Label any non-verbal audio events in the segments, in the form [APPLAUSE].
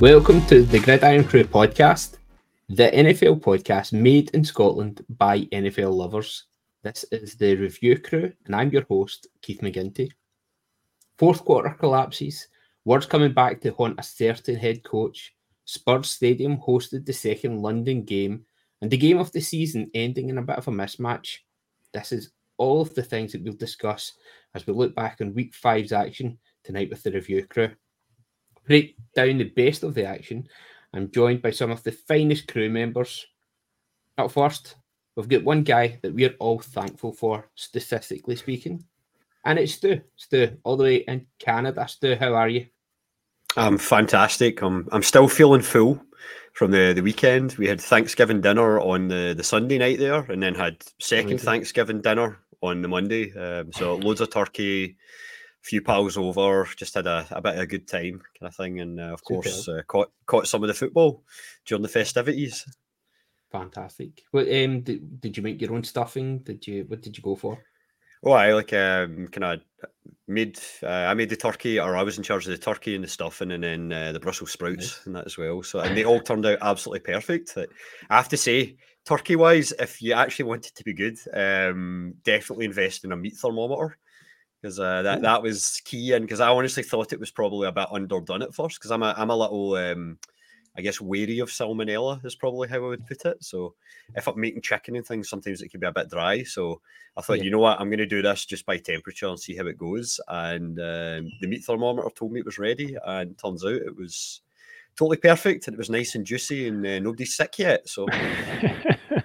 Welcome to the Grid Irn-Cru podcast, the NFL podcast made in Scotland by NFL lovers. This is the review crew, and I'm your host, Keith McGinty. Fourth quarter collapses, words coming back to haunt a certain head coach. Spurs Stadium hosted the second London game, and the game of the season ending in a bit of a mismatch. This is all of the things that we'll discuss as we look back on week five's action tonight with the review crew break down the best of the action. I'm joined by some of the finest crew members. At first, we've got one guy that we're all thankful for, statistically speaking, and it's Stu. Stu, all the way in Canada. Stu, how are you? I'm fantastic. I'm I'm still feeling full from the, the weekend. We had Thanksgiving dinner on the, the Sunday night there, and then had second Amazing. Thanksgiving dinner on the Monday. Um, so loads of turkey, few pals over, just had a, a bit of a good time kind of thing, and uh, of course uh, caught caught some of the football during the festivities. Fantastic. What um did, did you make your own stuffing? Did you what did you go for? Oh, I like um kind of made uh, I made the turkey, or I was in charge of the turkey and the stuffing, and then uh, the Brussels sprouts nice. and that as well. So and they all turned out absolutely perfect. I have to say, turkey wise, if you actually want it to be good, um, definitely invest in a meat thermometer because uh, that that was key. And because I honestly thought it was probably a bit underdone at first, because I'm a I'm a little um, I guess wary of salmonella is probably how I would put it. So if I'm making chicken and things, sometimes it can be a bit dry. So I thought, yeah. you know what, I'm going to do this just by temperature and see how it goes. And um, the meat thermometer told me it was ready, and turns out it was totally perfect and it was nice and juicy and uh, nobody's sick yet. So. [LAUGHS] [LAUGHS]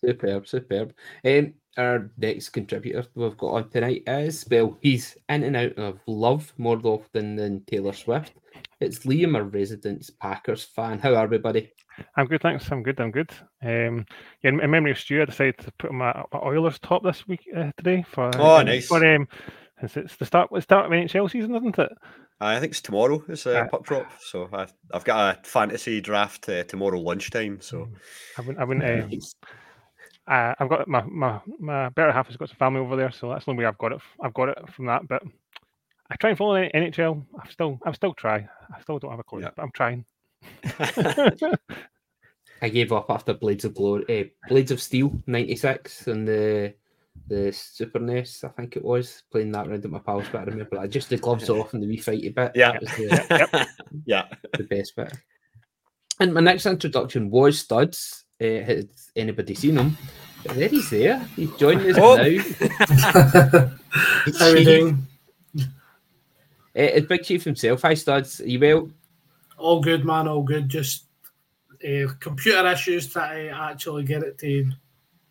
superb, superb. Um, our next contributor we've got on tonight is, well, he's in and out of love more often than Taylor Swift. It's Liam, a resident Packers fan. How are we, buddy? I'm good, thanks. I'm good. I'm good. Um, yeah, in memory of Stu, I decided to put my, my Oilers top this week uh, today for. Oh, um, nice. For um, it's, it's the start. the start of NHL season, isn't it? I think it's tomorrow. It's a uh, puck drop, so I, have got a fantasy draft uh, tomorrow lunchtime. So I wouldn't. I wouldn't. Um, uh, I've got my, my my better half has got some family over there, so that's the only way I've got it. I've got it from that. But I try and follow NHL. I still I still try. I still don't have a clue, yeah. but I'm trying. [LAUGHS] I gave up after Blades of Glory, uh, Blades of Steel '96, and the the Super NES, I think it was, playing that around at my pals. But I remember I just the gloves off and the wee fighty bit. Yeah, the, [LAUGHS] yeah, the best bit. And my next introduction was Studs. Uh, has anybody seen him? But there he's there. He's joining us oh. now. [LAUGHS] How are you doing? Uh, it's Big Chief himself. Hi, Studs. Are you well? All good, man. All good. Just uh, computer issues trying to actually get it to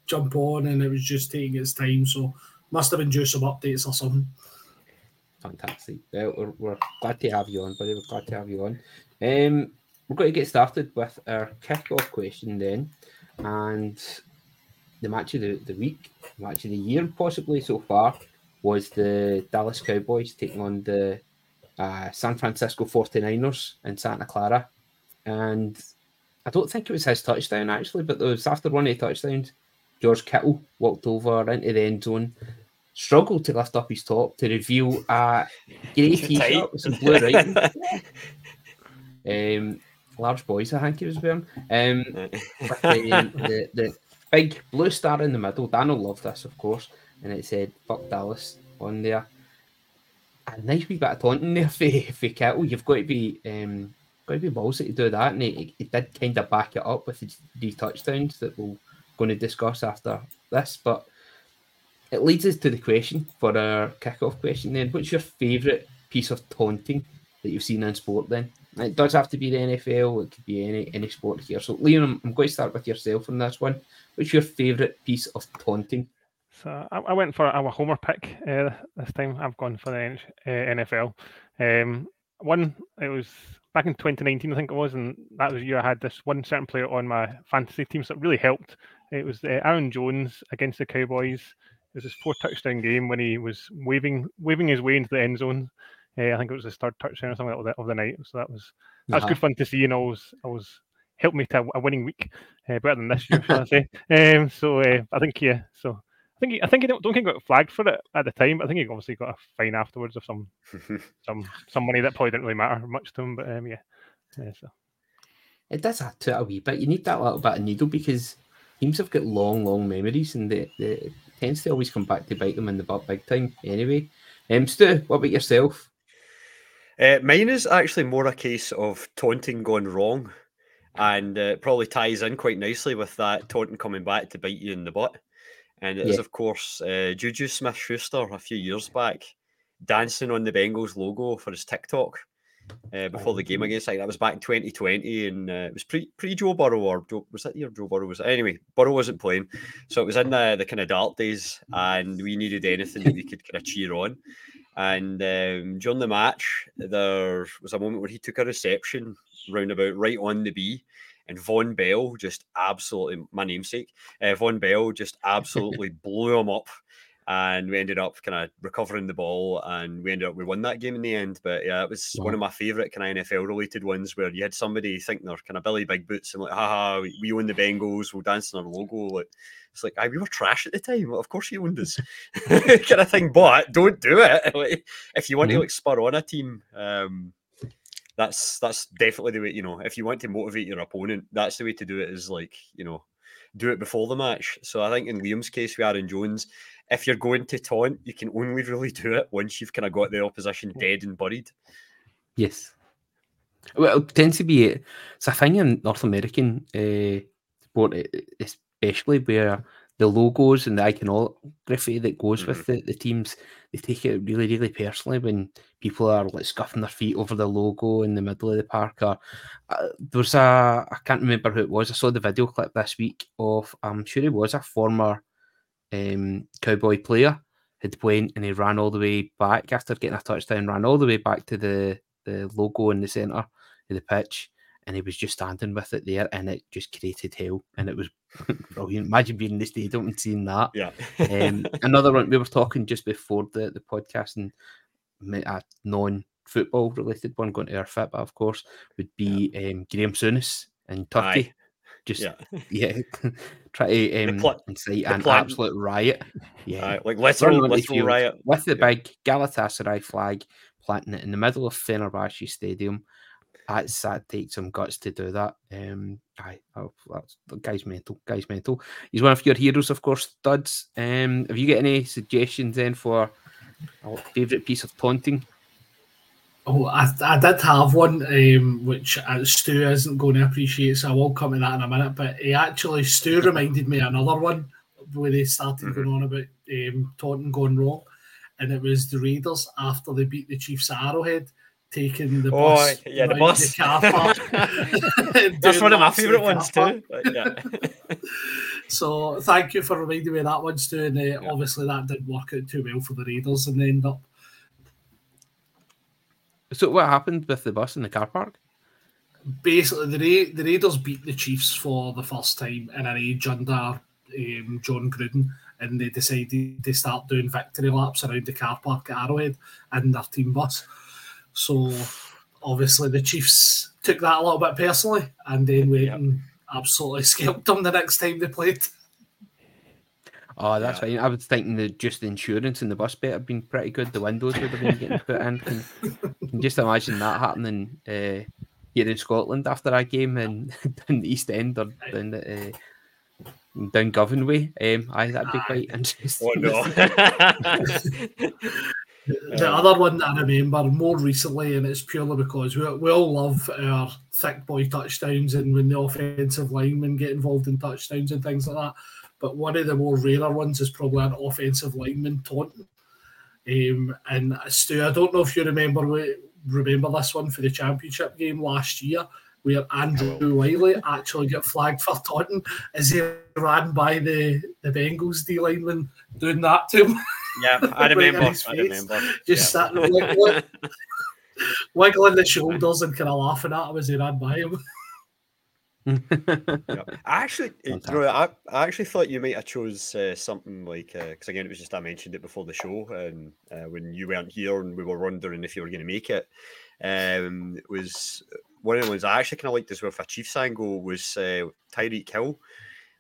jump on, and it was just taking its time. So must have been due some updates or something. Fantastic. Well, we're, we're glad to have you on, buddy. We're glad to have you on. Um, we're going to get started with our kick-off question then, and the match of the, the week, match of the year possibly so far, was the Dallas Cowboys taking on the uh, San Francisco 49ers in Santa Clara. And I don't think it was his touchdown actually, but it was after one of the touchdowns, George Kittle walked over into the end zone, struggled to lift up his top to reveal a grey [LAUGHS] t-shirt with some blue writing. [LAUGHS] um, large boys, I think he was wearing. Um, [LAUGHS] with the, the, the big blue star in the middle. Daniel loved this, of course, and it said "fuck Dallas" on there. A nice wee bit of taunting there [LAUGHS] for, for Kittle. You've got to be um, got to be ballsy to do that, and he, he did kind of back it up with the three touchdowns that we're going to discuss after this. But it leads us to the question for our kickoff question. Then, what's your favourite piece of taunting that you've seen in sport? Then. It does have to be the NFL. It could be any any sport here. So, Liam, I'm going to start with yourself on this one. What's your favourite piece of taunting? So I, I went for our homer pick uh, this time. I've gone for the uh, NFL. Um, one, it was back in 2019, I think it was, and that was year I had this one certain player on my fantasy team, so it really helped. It was uh, Aaron Jones against the Cowboys. It was his fourth touchdown game when he was waving waving his way into the end zone. Uh, I think it was his third touchdown or something like that of the night. So that was that was uh-huh. good fun to see, and always always helped me to a winning week, uh, better than this year, shall I [LAUGHS] say? Um, so uh, I think yeah, so I think he, I think he don't, don't think he got flagged for it at the time. But I think he obviously got a fine afterwards of some [LAUGHS] some some money that probably didn't really matter much to him. But um, yeah, yeah so. It does add to it a wee bit. You need that little bit of needle because teams have got long, long memories, and they, they, it tends to always come back to bite them in the butt big time. Anyway, um, Stu, what about yourself? Uh, mine is actually more a case of taunting gone wrong, and uh, probably ties in quite nicely with that taunting coming back to bite you in the butt. And it yeah. is, of course, uh, Juju Smith Schuster a few years back dancing on the Bengals logo for his TikTok uh, before the game oh. against like that was back in 2020 and uh, it was pre pre Joe Burrow or Joe, was that year Joe Burrow was anyway Burrow wasn't playing so it was in the, the kind of dark days and we needed anything that we could kind of cheer on and um, during the match there was a moment where he took a reception roundabout right on the B and Vonn Bell just absolutely my namesake uh, Vonn Bell just [LAUGHS] absolutely blew him up and we ended up kind of recovering the ball and we ended up we won that game in the end but yeah it was wow. one of my favorite kind of nfl related ones where you had somebody think they're kind of billy big boots and like haha we own the bengals we'll dance in our logo like it's like we were trash at the time well, of course you owned us [LAUGHS] kind of thing but don't do it [LAUGHS] like, if you want mm-hmm. to like spur on a team um that's that's definitely the way you know if you want to motivate your opponent that's the way to do it is like you know do it before the match so i think in liam's case with aaron jones if you're going to taunt, you can only really do it once you've kind of got the opposition dead and buried. Yes. Well, it tends to be it's a thing in North American uh, sport, especially where the logos and the iconography that goes mm-hmm. with the, the teams, they take it really, really personally when people are like scuffing their feet over the logo in the middle of the park. Or uh, there was a I can't remember who it was. I saw the video clip this week of I'm sure it was a former um, Cowboy player had went and he ran all the way back after getting a touchdown, ran all the way back to the, the logo in the centre of the pitch, and he was just standing with it there, and it just created hell, and it was [LAUGHS] brilliant. Imagine being in the stadium and seeing that. Yeah. um, [LAUGHS] another one we were talking just before the the podcast, and a non football related one going to our fit, but of course would be yeah. um, Graham Souness in Turkey. Aye. Just yeah, [LAUGHS] yeah [LAUGHS] try to um, pl- incite an plan- absolute riot. Yeah, uh, like literal, literal riot with the yeah. big Galatasaray flag, planting it in the middle of Fenerbahce Stadium. That's that takes some guts to do that. Um, I oh, that's guy's mental. Guy's mental. He's one of your heroes, of course. Studs. Um, have you got any suggestions then for a favourite piece of taunting? Oh, I, I did have one, um, which uh, Stu isn't going to appreciate, so I will come to that in a minute. But he actually, Stu [LAUGHS] reminded me another one where they started mm-hmm. going on about um, Taunton going wrong, and it was the Raiders after they beat the Chiefs at Arrowhead, taking the oh, bus. yeah, the bus. The car park That's one of my favourite ones too. yeah. [LAUGHS] so thank you for reminding me of that one, Stu. And uh, yeah. obviously that didn't work out too well for the Raiders, and they end up so what happened with the bus in the car park? Basically, the Ra- the Raiders beat the Chiefs for the first time in an age under um, Jon Gruden, and they decided to start doing victory laps around the car park at Arrowhead in their team bus. So obviously the Chiefs took that a little bit personally, and then [LAUGHS] went yep. and absolutely [LAUGHS] scalped them the next time they played. Oh, that's yeah. fine. I was thinking that just the insurance and the bus bit have been pretty good. The windows would have been getting put in. Can, can just imagine that happening uh, here in Scotland after that game in, [LAUGHS] in the East End or down the, uh, down Govan way. Um, I that'd be quite interesting. Oh no. [LAUGHS] [LAUGHS] the other one that I remember more recently, and it's purely because we, we all love our thick boy touchdowns and when the offensive linemen get involved in touchdowns and things like that but one of the more rarer ones is probably an offensive lineman taunting. Um, and Stu, I don't know if you remember remember this one for the championship game last year, where Andrew Wylie actually got flagged for taunting as he ran by the, the Bengals D lineman doing that to him. Yeah, [LAUGHS] I remember. I remember. Just yeah. sitting like, [LAUGHS] wiggling the shoulders and kind of laughing at him as he ran by him [LAUGHS] yeah. [LAUGHS] I actually, you know, I, I actually thought you might have chose uh, something like because uh, again, it was just I mentioned it before the show, and uh, when you weren't here and we were wondering if you were going to make it, um, it was one of the ones I actually kind of liked as well for Chiefs angle was uh, Tyreek Hill.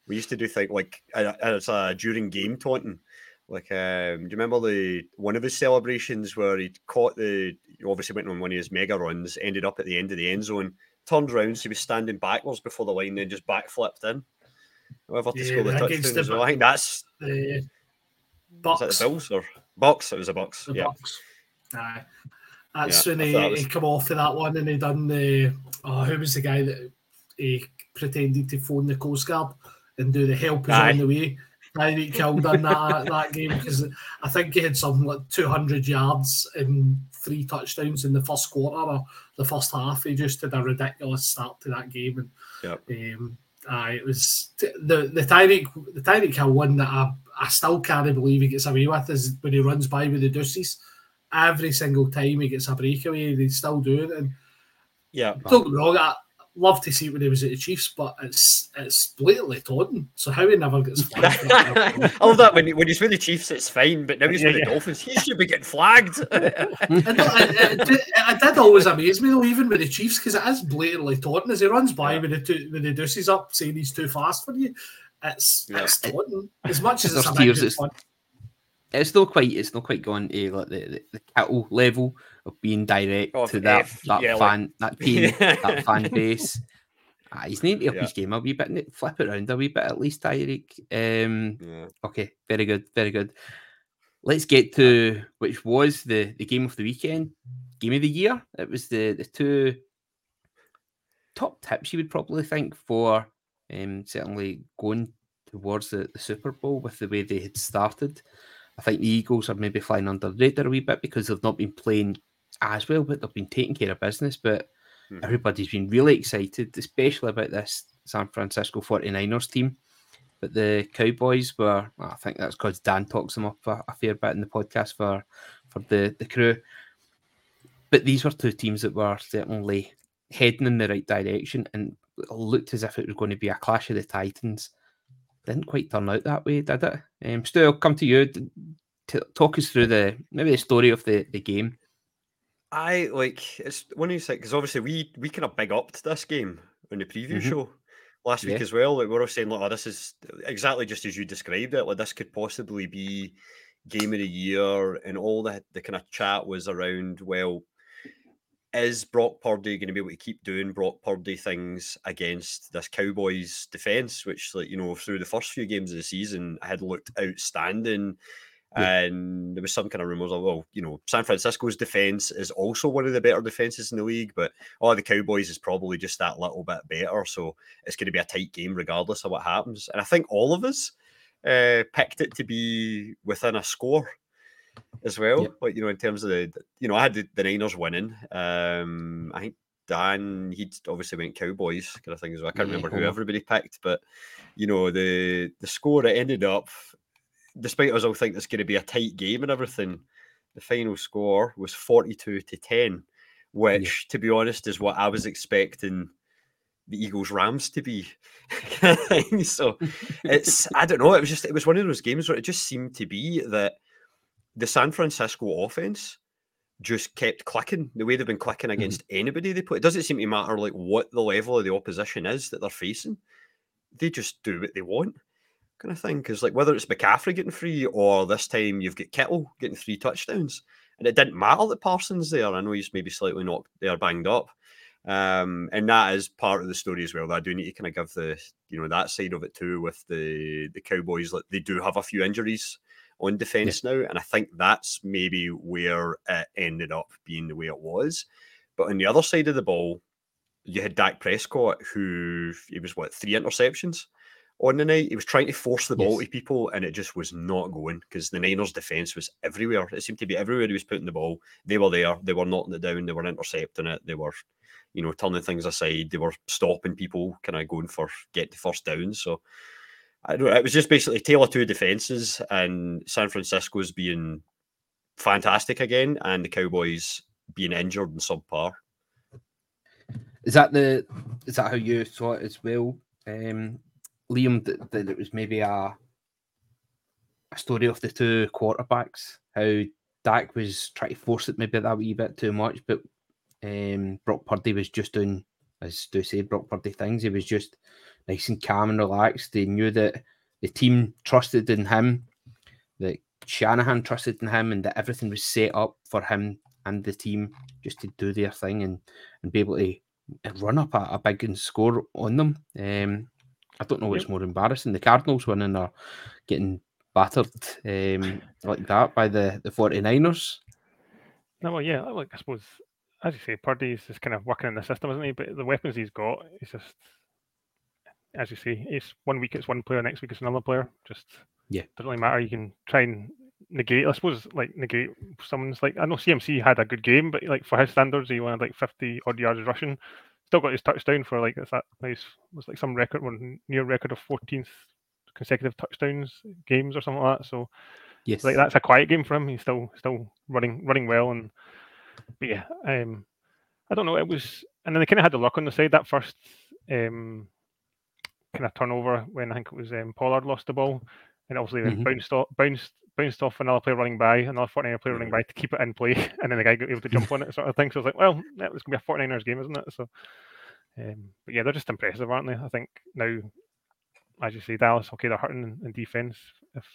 We used to do things like as a during game taunting. Like, um, do you remember the one of his celebrations where he caught the? He obviously went on one of his mega runs, ended up at the end of the end zone, turned around, so he was standing backwards before the line, then just backflipped in. Whoever to Yeah, score the touchdown as well. I think that's The was that the Bills or Bucks. It was a Bucks. The yeah, Bucks. Aye. That's Yeah, when he, was- he come off of that one and he done the oh who was the guy that he pretended to phone the Coast Guard and do the help is Aye. on the way. Tyreek Hill done that [LAUGHS] that game because I think he had something like 200 yards and three touchdowns in the first quarter or the first half. He just had a ridiculous start to that game and Yep. um, aye, it was the the Tyreek the Tyreek Hill one that I, I still can't believe he gets away with is when he runs by with the deuces. Every single time he gets a breakaway, they still do it. And yeah. don't get me wrong, I love to see it when he was at the Chiefs, but it's it's blatantly taunting. So how he never gets flagged for that, [LAUGHS] I love that when, when he's with the Chiefs, it's fine, but now he's Yeah, with the. Dolphins, he should be getting flagged. [LAUGHS] I know, it, it, did- it did always amaze me though, even with the Chiefs, because it is blatantly taunting as he runs by Yeah. with the two, with the deuces up, saying he's too fast for you. It's Yeah. it's taunting as much as it's a There's bit it's- fun. It's not quite. It's not quite gone to like the, the, the Kittle level of being direct Of to that F, that yeah, like- fan that team [LAUGHS] that fan base. Ah, he's need to up Yeah. his game a wee bit, and flip it around a wee bit at least, Tyreek. Um, yeah. okay, very good, very good. Let's get to which was the the game of the weekend, game of the year. It was the the two top tips you would probably think for um, certainly going towards the, the Super Bowl with the way they had started. I think the Eagles are maybe flying under the radar a wee bit because they've not been playing as well, but they've been taking care of business. But Mhm. everybody's been really excited, especially about this San Francisco 49ers team. But the Cowboys were, I think that's because Dan talks them up a, a fair bit in the podcast for, for the, the crew. But these were two teams that were certainly heading in the right direction and it looked as if it was going to be a clash of the Titans. Didn't quite turn out that way, did it? Um, Stu, I'll come to you. To talk us through the maybe the story of the, the game. I like it's one of these things because obviously we we kind of big upped this game on the preview Mhm. show last week Yeah. as well. Like we we're all saying, like, oh, this is exactly just as you described it. Like this could possibly be game of the year, and all the the kind of chat was around. Well, is Brock Purdy going to be able to keep doing Brock Purdy things against this Cowboys defense, which, like you know, through the first few games of the season had looked outstanding. Yeah. And there was some kind of rumors of, well, you know, San Francisco's defense is also one of the better defenses in the league, but oh, the Cowboys is probably just that little bit better. So it's going to be a tight game regardless of what happens. And I think all of us uh, picked it to be within a score as well. Yep. Like, you know, in terms of the, you know, I had the, the Niners winning. Um, I think Dan, he'd obviously went Cowboys kind of thing as well. I can't Yeah, remember who everybody picked, but, you know, the the score it ended up, despite us all think it's going to be a tight game and everything, the final score was 42 to 10, which, to be honest, is what I was expecting the Eagles Rams to be. [LAUGHS] so it's I don't know. It was just it was one of those games where it just seemed to be that the San Francisco offense just kept clicking the way they've been clicking against anybody they put. It doesn't seem to matter like what the level of the opposition is that they're facing. They just do what they want, kind of thing. Because like whether it's McCaffrey getting free or this time you've got Kittle getting three touchdowns, and it didn't matter that Parsons there. I know he's maybe slightly knocked there, banged up. Um, and that is part of the story as well. That I do need to kind of give the you know that side of it too with the the Cowboys. Like they do have a few injuries on defense now, and I think that's maybe where it ended up being the way it was. But on the other side of the ball, you had Dak Prescott, who he was what three interceptions on the night. He was trying to force the ball Yes. to people, and it just was not going because the Niners' defense was everywhere. It seemed to be everywhere he was putting the ball. They were there. They were knocking it down. They were intercepting it. They were, you know, turning things aside. They were stopping people, kind of going for get the first down. So. I don't. It was just basically tale of two defenses, and San Francisco's being fantastic again, and the Cowboys being injured and subpar. Is that the is that how you saw it as well, um, Liam? That, that it was maybe a a story of the two quarterbacks. How Dak was trying to force it maybe that wee bit too much, but um, Brock Purdy was just doing, as do say, Brock Purdy things. He was just nice and calm and relaxed. They knew that the team trusted in him. That Shanahan trusted in him and that everything was set up for him and the team just to do their thing and, and be able to run up a, a big and score on them. Um, I don't know what's more embarrassing, the Cardinals winning or getting battered um, like that by the, the 49ers. No, well, yeah, like I suppose, as you say, Purdy's just kind of working in the system, isn't he? But the weapons he's got, he's just, as you say, it's one week it's one player, next week it's another player. Just yeah, doesn't really matter. You can try and negate. I suppose like negate someone's like I know CMC had a good game, but like for his standards, he wanted like fifty odd yards rushing. Still got his touchdown for like it's that nice was like some record one near record of fourteenth consecutive touchdowns games or something like that. So yes, like that's a quiet game for him. He's still still running running well and but yeah, um I don't know, it was and then they kind of had the luck on the side that first um kind of turnover when I think it was um, Pollard lost the ball and obviously then mm-hmm. bounced off bounced bounced off another player running by, another 49er player running by to keep it in play, [LAUGHS] and then the guy got able to jump on it, sort of thing. So I was like, well, yeah, it's gonna be a 49ers game, isn't it? So, um, but yeah, they're just impressive, aren't they? I think now, as you say, Dallas, okay, they're hurting in, in defense. If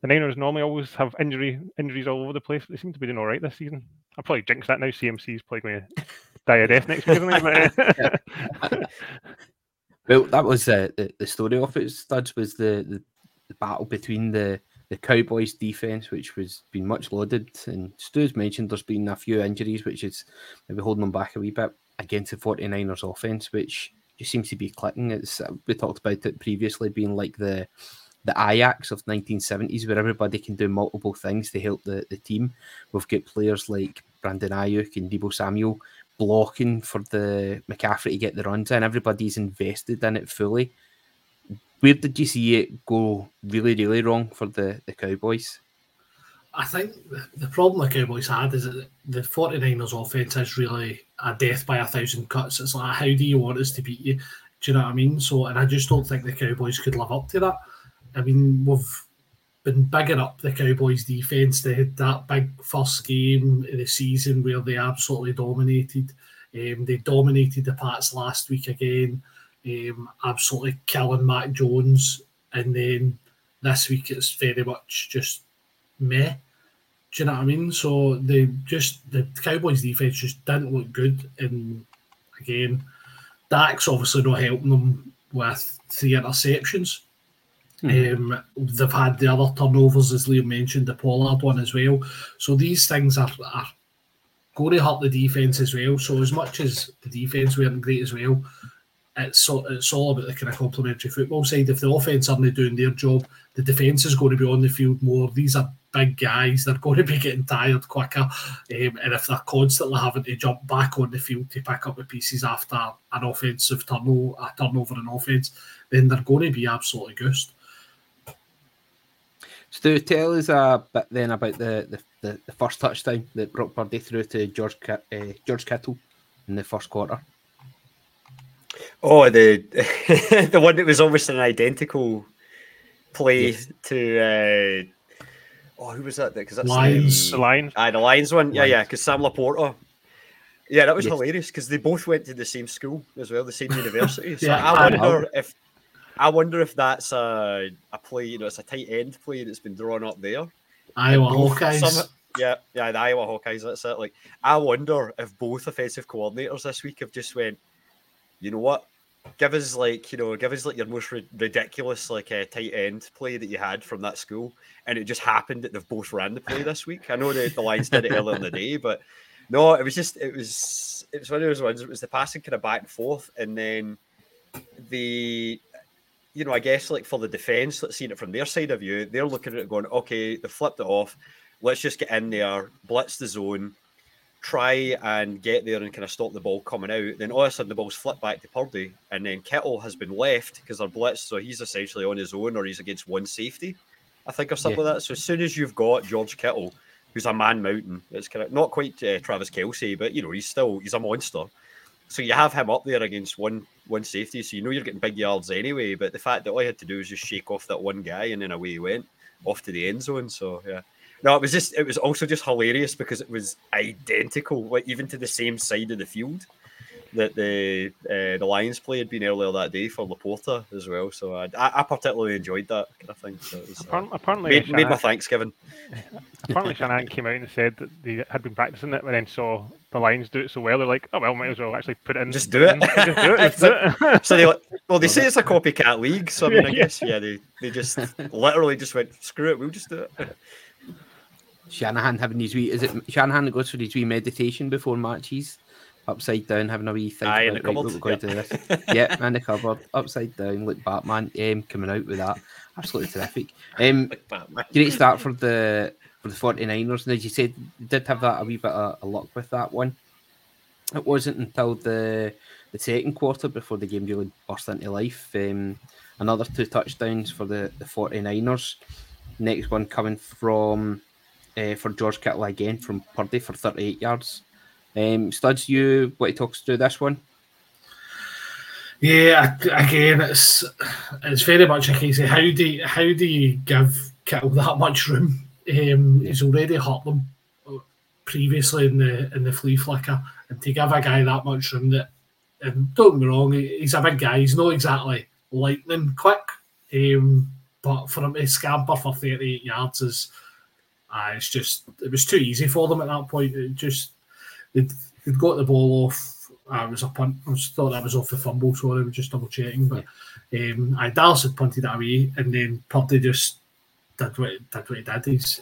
the Niners normally always have injury injuries all over the place, they seem to be doing all right this season. I probably jinx that now. CMC's probably going to die of death next week, isn't it? [LAUGHS] [LAUGHS] well, that was uh, the the story of it. Studs was the, the the battle between the the Cowboys defense, which was been much lauded, and Stu's mentioned there's been a few injuries, which is maybe holding them back a wee bit against the 49ers offense, which just seems to be clicking. It's uh, we talked about it previously being like the the Ajax of 1970s, where everybody can do multiple things to help the, the team. We've got players like Brandon Aiyuk and Deebo Samuel blocking for the McCaffrey to get the runs in. Everybody's invested in it fully where did you see it go really, really wrong for the, the Cowboys? I think the problem the Cowboys had is that the 49ers offense is really a death by a thousand cuts. It's like, how do you want us to beat you? Do you know what I mean? So, and I just don't think the Cowboys could live up to that. I mean, we've been bigging up the Cowboys defense. They had that big first game of the season where they absolutely dominated. Um, they dominated the Pats last week again um, absolutely killing Mac Jones, and then this week it's very much just meh. Do you know what I mean? So they just the Cowboys defense just didn't look good, and again, Dak's obviously not helping them with three interceptions. Mm-hmm. Um, they've had the other turnovers, as Liam mentioned, the Pollard one as well. So these things are, are going to hurt the defense as well. So as much as the defense weren't great as well, it's it's all about the kind of complementary football side. If the offense aren't doing their job, the defense is going to be on the field more. These are big guys; they're going to be [LAUGHS] getting tired quicker, um, and if they're constantly having to jump back on the field to pick up the pieces after an offensive turnover, a turnover in offense, then they're going to be absolutely ghost. So tell us a bit then about the, the, the, the first touchdown that Brock Purdy threw to George uh, George Kittle in the first quarter. Oh, the [LAUGHS] the one that was almost an identical play yes. to. Uh, oh, who was that? Because that's Lions. The, Lions. Aye, the Lions one. Lions. Yeah, yeah. Because Sam LaPorta. Yeah, that was yes. hilarious because they both went to the same school as well, the same [LAUGHS] university. So yeah, I wonder I if I wonder if that's a a play. You know, it's a tight end play that's been drawn up there. Iowa Hawkeyes. Some, yeah, yeah, the Iowa Hawkeyes. That's it. Like, I wonder if both offensive coordinators this week have just went. You know what? give us like you know give us like your most ri- ridiculous like uh, tight end play that you had from that school and it just happened that they've both ran the play this week i know that the lions did it earlier in the day [LAUGHS] but no it was just it was it was one of those ones it was the passing kind of back and forth and then the you know i guess like for the defense let's see it from their side of view they're looking at it going okay they flipped it off let's just get in there blitz the zone try and get there and kind of stop the ball coming out. Then all of a sudden the ball's flipped back to Purdy, and then Kittle has been left because they're blitzed, so he's essentially on his own or he's against one safety, I think, or something yeah. like that. So as soon as you've got George Kittle, who's a man mountain, it's kind of not quite uh, Travis Kelce, but you know he's still he's a monster. So you have him up there against one one safety, so you know you're getting big yards anyway. But the fact that all he had to do was just shake off that one guy, and then away he went off to the end zone. So yeah. No, it was just it was also just hilarious because it was identical, like even to the same side of the field. That the uh, the Lions play had been earlier that day for Laporta as well. So I, I particularly enjoyed that kind of thing. So it was, uh, apparently, made, made my Thanksgiving. [LAUGHS] Apparently, Shanahan came out and said that they had been practicing it, and then saw the Lions do it so well. They're like, "Oh well, might as well actually put it in." Just do it. Just do it. [LAUGHS] Just do it. so they well, they [LAUGHS] say it's a copycat league. So I mean, I guess yeah, they they just literally just went, "Screw it, we'll just do it." Shanahan having his wee is it Shanahan that goes for his wee meditation before matches? Upside down, having a wee think Aye, about right, we're going to this. yeah, in the cupboard, upside down, like Batman, um, coming out with that. Absolutely terrific. Um, [LAUGHS] great start for the for the 49ers. And as you said, they did have that a wee bit of, of luck with that one. It wasn't until the the second quarter before the game really burst into life. Um, another two touchdowns for the, the 49ers. Next one coming from uh, for George Kittle again from Purdy for 38 yards. Um, Studs, you what he talks through this one? Yeah, again, it's it's very much a case of how do you, how do you give Kittle that [LAUGHS] much room? Um, he's already hurt them previously in the in the flea flicker, and to give a guy that much room that, and don't me wrong, he's a big guy. He's not exactly lightning quick, um, but for him to scamper for 38 yards is, uh, it's just it was too easy for them at that point. It just they'd, they'd got the ball off. I was a punt. I thought that was off the fumble. Sorry, I was just double checking. But um, I Dallas had punted that away, and then Purdy just did what, did what he did. He's,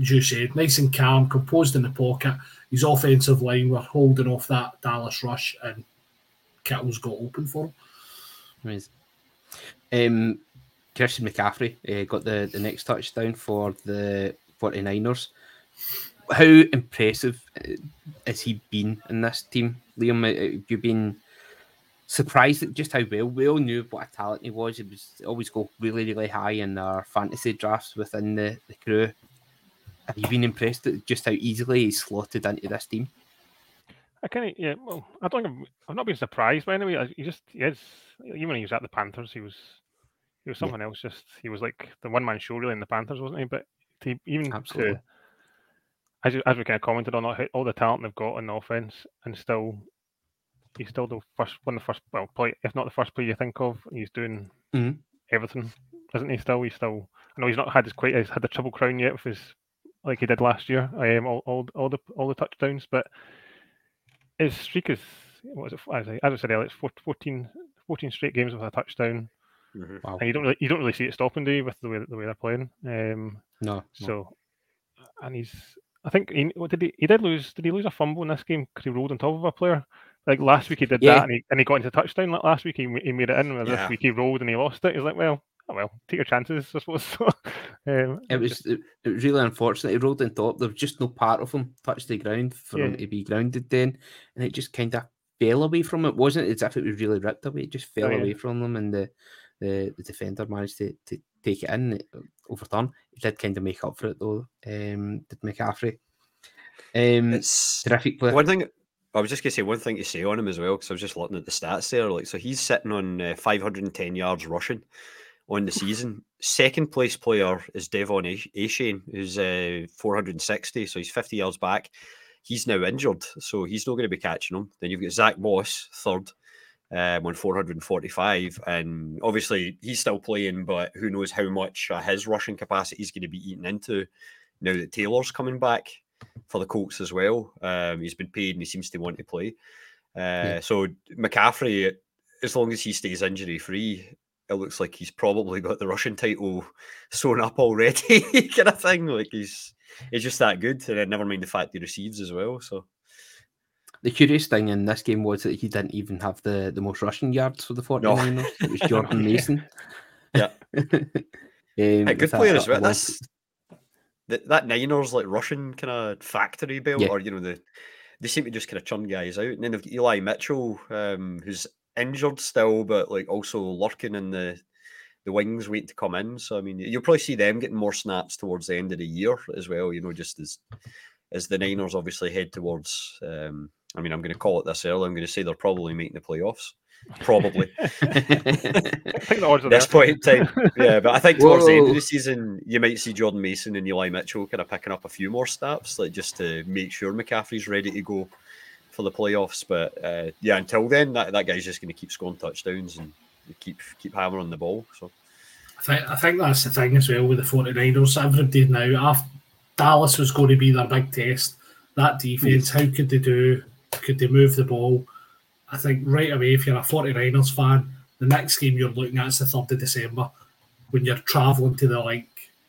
as you said, nice and calm, composed in the pocket. His offensive line were holding off that Dallas rush, and Kittle's got open for him. Um, Christian McCaffrey uh, got the, the next touchdown for the 49ers. How impressive uh, has he been in this team, Liam? Uh, Have you been surprised at just how well we all knew what a talent he was? He was always go really, really high in our fantasy drafts within the, the crew. Have you been impressed at just how easily he's slotted into this team? I kind of yeah. Well, I don't. Think I've, I've not been surprised by anyway. I- He just he is even when he was at the Panthers, he was he was Yeah. something else. Just he was like the one man show really in the Panthers, wasn't he? But to, even Absolutely. to as as we kind of commented on all, all the talent they've got on the offense, and still he's still the first one of the first well, probably if not the first player you think of. He's doing Mhm. everything, isn't he? Still, he's still. I know he's not had as quite as had the triple crown yet with his like he did last year. Um, all, all all the all the touchdowns, but his streak is what is it? As I, as I said earlier, it's four- 14, 14 straight games with a touchdown, Mhm. Wow. and you don't really you don't really see it stopping, do you, with the way the way they're playing? Um, No. no. so, and he's I think he what did he he did lose did he lose a fumble in this game because he rolled on top of a player. Like last week he did Yeah. that and he and he got into touchdown. Like last week he, he made it in. Whereas Yeah. this week he rolled and he lost it. He's like, well, oh well, take your chances, I suppose. [LAUGHS] Um, It was it, it was really unfortunate. He rolled on top. There was just no part of him touched the ground for him to be grounded then, and it just kind of fell away from it. wasn't as if it was really ripped away. It just fell Oh, yeah. away from them, and the, the the defender managed to, to take it in, it overturn. He did kind of make up for it though. Um, did McCaffrey? Um, It's terrific player. one thing. I was just gonna say one thing to say on him as well because I was just looking at the stats there. Like, so he's sitting on uh, 510 yards rushing on the season. Second place player is Devon A- Achane, who's uh, 460, so he's 50 yards back. He's now injured, so he's not going to be catching him. Then you've got Zach Moss, third, um, on 445, and obviously he's still playing, but who knows how much uh, his rushing capacity is going to be eaten into now that Taylor's coming back for the Colts as well. Um, he's been paid and he seems to want to play. Uh, So McCaffrey, as long as he stays injury free, it looks like he's probably got the rushing title sewn up already, [LAUGHS] kind of thing. Like he's he's just that good, and never mind the fact he receives as well. So The curious thing in this game was that he didn't even have the, the most rushing yards for the 49ers. It was [LAUGHS] Jordan Mason. Yeah. [LAUGHS] um, a good player as well. That's that, that Niners like Russian kind of factory belt, Yeah. or you know the they seem to just kind of churn guys out. And then they've got Eli Mitchell, um, who's injured still, but like also lurking in the the wings, waiting to come in. So I mean, you'll probably see them getting more snaps towards the end of the year as well. You know, just as as the Niners obviously head towards. Um, I mean, I'm going to call it this early. I'm going to say they're probably making the playoffs. Probably [LAUGHS] I think the odds are this there. point in time. Yeah, but I think [LAUGHS] towards the end of the season, you might see Jordan Mason and Eli Mitchell kind of picking up a few more snaps, like just to make sure McCaffrey's ready to go for the playoffs. But uh, yeah, until then, that, that guy's just going to keep scoring touchdowns and keep keep hammering the ball. So I think I think that's the thing as well with the 49ers. Everybody now, after Dallas was going to be their big test. That defense, how could they do? Could they move the ball? I think right away, if you're a 49ers fan, the next game you're looking at is the 3rd of December when you're travelling to the like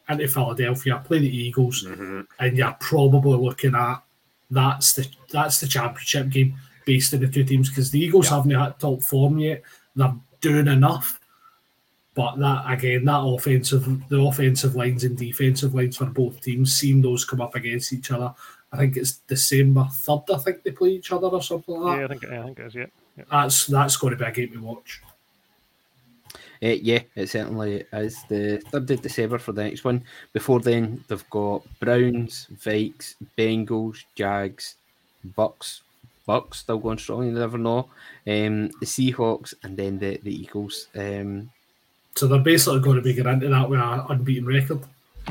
into Philadelphia, play the Eagles, mm-hmm. and you're probably looking at that's the that's the championship game based on the two teams because the Eagles Yeah. haven't had top form yet. They're doing enough, but that again, that offensive, the offensive lines and defensive lines for both teams, seeing those come up against each other. I think it's December third. I think they play each other or something like that. Yeah, I think yeah, I think it is. Yeah. yeah. That's that's going to be a game to watch. Uh, yeah, it certainly is the third of December for the next one. Before then, they've got Browns, Vikes, Bengals, Jags, Bucks, Bucks still going strong. You never know. Um, the Seahawks, and then the the Eagles. Um, So they're basically going to be getting into that with an unbeaten record. [LAUGHS]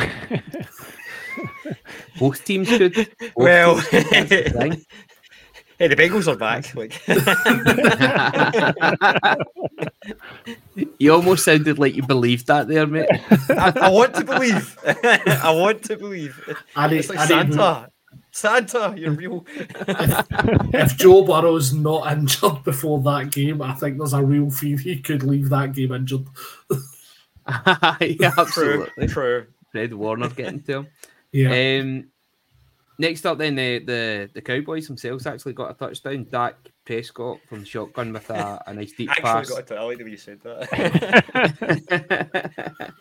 [LAUGHS] both teams should. Both Well, teams could, that's the [LAUGHS] hey, the Bengals are back. Like, [LAUGHS] you almost sounded like you believed that there, mate. I, I want to believe. I want to believe. I It's like I need- Santa. Santa, you're real. if Joe Burrow's not injured before that game, I think there's a real fear he could leave that game injured. yeah, True, absolutely. true. Fred Warner getting to him. Yeah. Um, next up, then the, the the Cowboys themselves actually got a touchdown. Dak Prescott from shotgun with a, a nice deep [LAUGHS] Actually, pass got to I like the way you said that. [LAUGHS]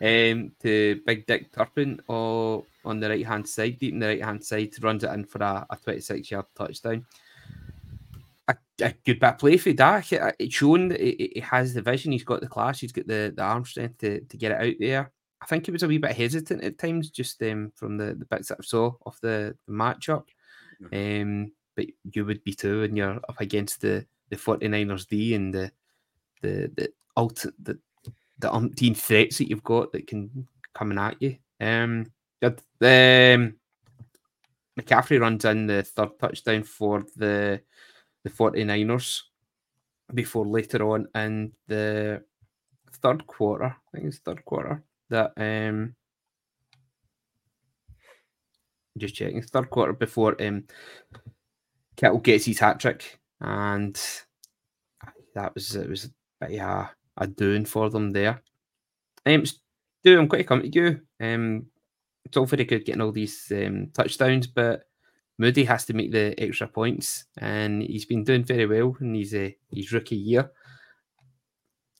um, to Big Dick Turpin or on the right hand side, deep in the right hand side, runs it in for a, a 26 yard touchdown. A, a good bit of play for Dak. It- It's shown that he he has the vision, he's got the class, he's got the, the arm strength to, to get it out there. I think he was a wee bit hesitant at times, just um, from the, the bits that I saw of the, the matchup. Um, but you would be too when you're up against the, the 49ers D and the the the ulti- the the umpteen threats that you've got that can coming at you. Um, good. Um, McCaffrey runs in the third touchdown for the the 49ers before later on in the third quarter. I think it's third quarter that um just checking third quarter before um Kittle gets his hat trick and that was it was of a, doing for them there. Um, Stu, I'm quite to come to you. Um, it's all very good getting all these um, touchdowns, but Moody has to make the extra points, and he's been doing very well in his uh, his rookie year.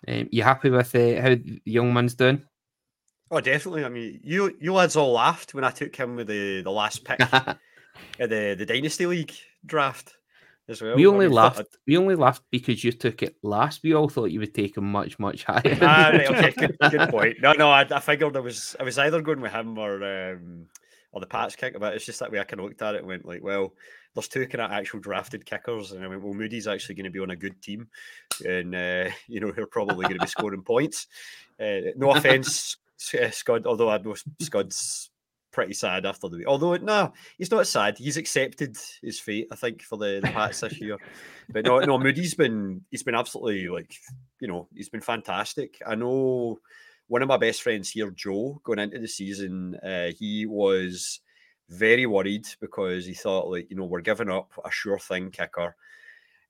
Um, you happy with uh, how the young man's doing? Oh, definitely. I mean, you you lads all laughed when I took him with the, the last pick [LAUGHS] at the, the Dynasty League draft as well. we I only mean, laughed. We only laughed because you took it last. We all thought you would take him much, much [LAUGHS] higher. Ah, right, okay, good, good point. No, no, I, I figured I was I was either going with him or um, or the Pats kicker, but it's just that way I kind of looked at it and went like, well, there's two kind of actual drafted kickers, and I went, well, Moody's actually going to be on a good team, and uh, [LAUGHS] you know they're probably going to be scoring points. Uh, no offense, Scud, although I know Scud's pretty sad after the week. Although no, he's not sad. He's accepted his fate, I think, for the, the Pats this year. But no, no, Moody's been he's been absolutely like you know he's been fantastic. I know one of my best friends here, Joe, going into the season, uh, he was very worried because he thought like you know we're giving up a sure thing kicker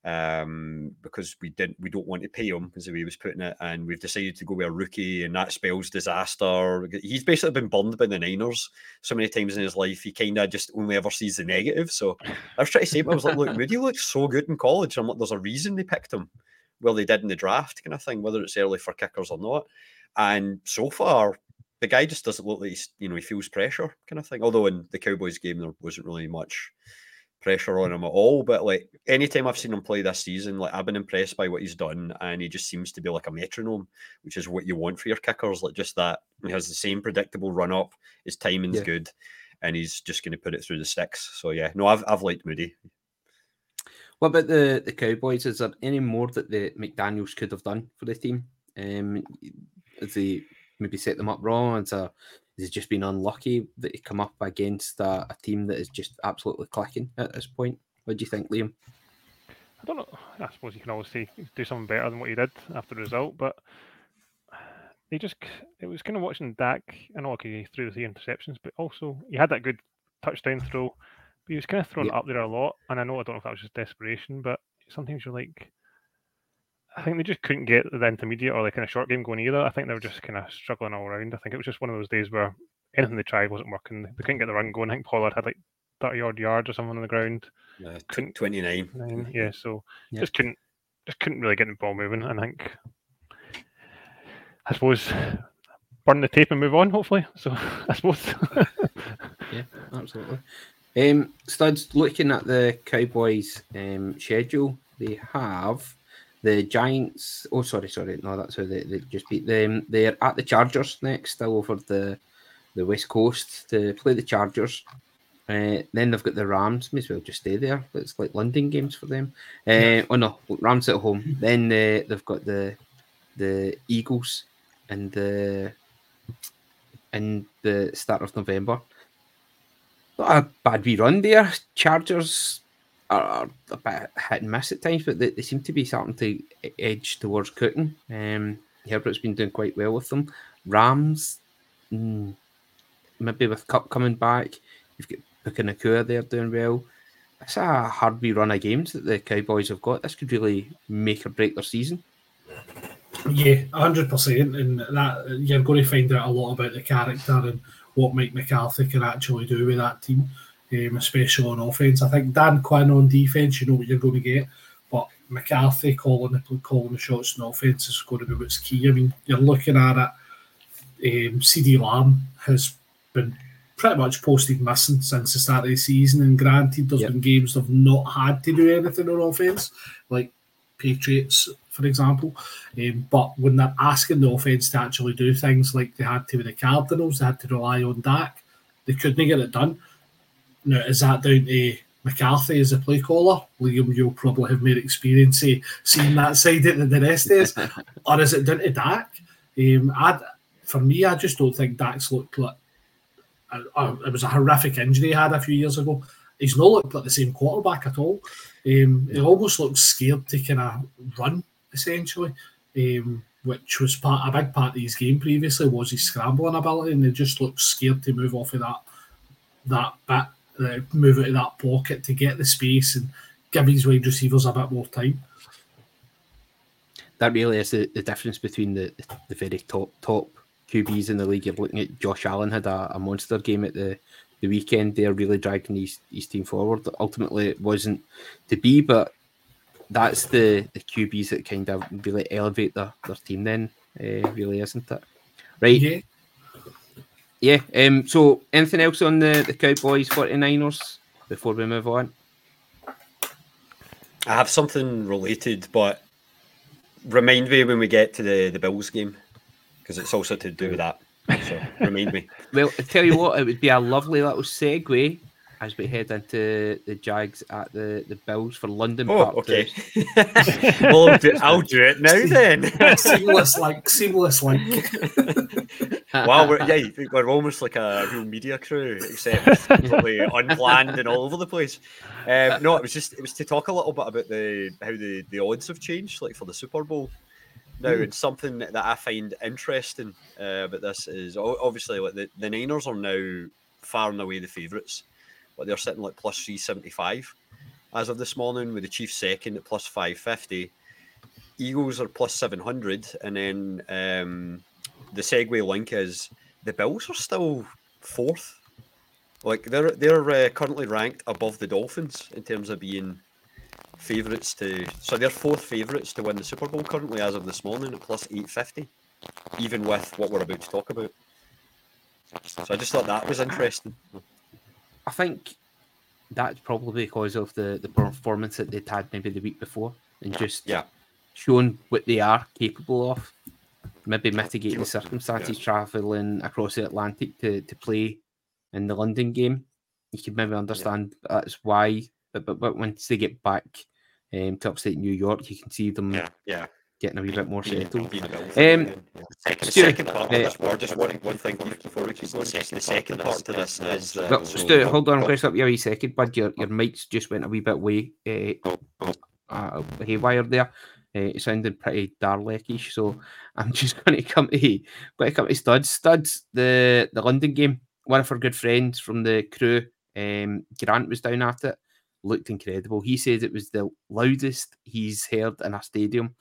um, because we didn't we don't want to pay him way he was putting it, and we've decided to go with a rookie, and that spells disaster. He's basically been burned by the Niners so many times in his life. He kind of just only ever sees the negative. So I was trying to say, him, I was like, look, Moody looks so good in college. I'm like, there's a reason they picked him. Well, they did in the draft, kind of thing, whether it's early for kickers or not. And so far, the guy just doesn't look like he's, you know, he feels pressure, kind of thing. Although in the Cowboys game, there wasn't really much pressure on him at all. But like anytime I've seen him play this season, like I've been impressed by what he's done, and he just seems to be like a metronome, which is what you want for your kickers. Like just that he has the same predictable run up, his timing's Yeah. good, and he's just going to put it through the sticks. So yeah, no, I've I've liked Moody. What about the, the Cowboys? Is there any more that the McDaniels could have done for the team? Um, has he maybe set them up wrong? Has, uh, has just been unlucky that he come up against a, a team that is just absolutely clicking at this point? What do you think, Liam? I don't know. I suppose you can always say do something better than what you did after the result, but they just it was kind of watching Dak. I know okay, he threw the three interceptions, but also he had that good touchdown throw. But he was kind of thrown Yeah. up there a lot, and I know I don't know if that was just desperation, but sometimes you're like, I think they just couldn't get the intermediate or the kind of short game going either. I think they were just kind of struggling all around. I think it was just one of those days where anything they tried wasn't working. They couldn't get the run going. I think Pollard had like 30 odd yards or something on the ground. Uh, tw- Couldn't- 29. Nine, yeah, so Yeah. just couldn't just couldn't really get the ball moving. I think I suppose burn the tape and move on. Hopefully, [LAUGHS] so I suppose [LAUGHS] yeah, Absolutely. Um, Studs, looking at the Cowboys um, schedule, they have the Giants. Oh, sorry, sorry. No, that's how they, they just beat them. They're at the Chargers next, still over the the West Coast to play the Chargers. Uh, then they've got the Rams. May as well just stay there. It's like London games for them. Uh, oh no, Rams at home. [LAUGHS] Then uh, they've got the the Eagles and the in the start of November. Not a bad wee run there. Chargers are, a bit hit and miss at times, but they, they seem to be starting to edge towards cooking. Um, Herbert's been doing quite well with them. Rams, mm, maybe with Kupp coming back, you've got Puka Nacua there doing well. It's a hard wee run of games that the Cowboys have got. This could really make or break their season. Yeah, hundred percent, and that you're going to find out a lot about the character and what Mike McCarthy can actually do with that team, um, especially on offense. I think Dan Quinn on defense, you know what you're going to get, but McCarthy calling the calling the shots on offense is going to be what's key. I mean, you're looking at it. Um, CeeDee Lamb has been pretty much posted missing since the start of the season, and granted, there's Yep. been games they've not had to do anything on offense, like Patriots, for example. Um, but when they're asking the offense to actually do things like they had to with the Cardinals, they had to rely on Dak. They couldn't get it done. Now, is that down to McCarthy as a play caller? Liam, you'll probably have more experience eh, seeing that side than the rest is. [LAUGHS] or is it down to Dak? Um, I'd, for me, I just don't think Dak's looked like. Uh, uh, it was a horrific injury he had a few years ago. He's not looked like the same quarterback at all. Um, he almost looks scared to kind of run, essentially, um, which was part a big part of his game previously was his scrambling ability, and he just looks scared to move off of that that bit, uh, move out of that pocket to get the space and give his wide receivers a bit more time. that really is the, the difference between the, the very top top QBs in the league. You're looking at Josh Allen had a, a monster game at the, the weekend. They're really dragging his, his team forward. Ultimately, it wasn't to be, but that's the, the QBs that kind of really elevate their, their team. Then, uh, really, isn't it? Right? Yeah, Yeah. Um. So, anything else on the the Cowboys 49ers before we move on? I have something related, but remind me when we get to the, the Bills game because it's also to do with that. So remind me. [LAUGHS] Well, I tell you what, it would be a lovely little segue as we head into the Jags at the, the Bills for London. Oh, Part okay. [LAUGHS] Well, I'll do, I'll do it now then. [LAUGHS] seamless like seamless like. [LAUGHS] wow, we're, yeah, we're almost like a real media crew, except totally unplanned and all over the place. Um, no, it was just it was to talk a little bit about the how the, the odds have changed, like for the Super Bowl. Now, and something that I find interesting uh, about this is obviously like the, the Niners are now far and away the favourites, but they're sitting like plus three seventy five as of this morning, with the Chiefs second at plus five fifty. Eagles are plus seven hundred, and then um, the segue link is the Bills are still fourth. Like they're they're uh, currently ranked above the Dolphins in terms of being favourites to. So they're fourth favourites to win the Super Bowl currently as of this morning at plus eight fifty, even with what we're about to talk about. So I just thought that was interesting. I think that's probably because of the, the performance that they'd had maybe the week before and just Yeah. showing what they are capable of. Maybe mitigating the circumstances, travelling across the Atlantic to, to play in the London game. You could maybe understand that's why. But, but, but once they get back um, to upstate New York, you can see them Yeah, yeah. Getting a wee bit more settled. Um, Um, second, Stuart, second part uh, of this, war, just one, one thing before we keep going. The second part to this is that. Well, so- Stu, hold on, I'm going to stop you a wee second, bud. Your your mics just went a wee bit way uh, uh, haywire there. Uh, it sounded pretty Darlekish, so I'm [LAUGHS] just going to come to going to come to Studs. Studs, the the London game. One of our good friends from the crew, um, Grant, was down at it. Looked incredible. He said it was the loudest he's heard in a stadium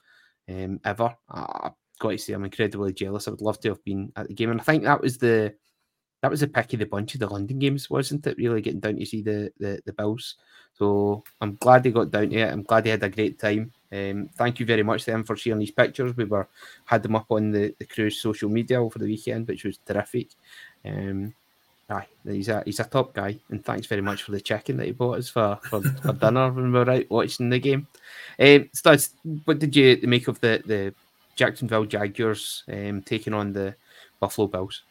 um, ever. I've got to say, I'm incredibly jealous. I would love to have been at the game, and I think that was the that was the pick of the bunch of the London games, wasn't it? Really getting down to see the the, the Bills. So I'm glad they got down to it. I'm glad they had a great time. Um, thank you very much to them for sharing these pictures. We were had them up on the, the crew's social media over the weekend, which was terrific. Um, aye, he's a he's a top guy, and thanks very much for the chicken that he bought us for, for, for [LAUGHS] dinner when we were out watching the game. Um, Studs, what did you make of the the Jacksonville Jaguars um, taking on the Buffalo Bills?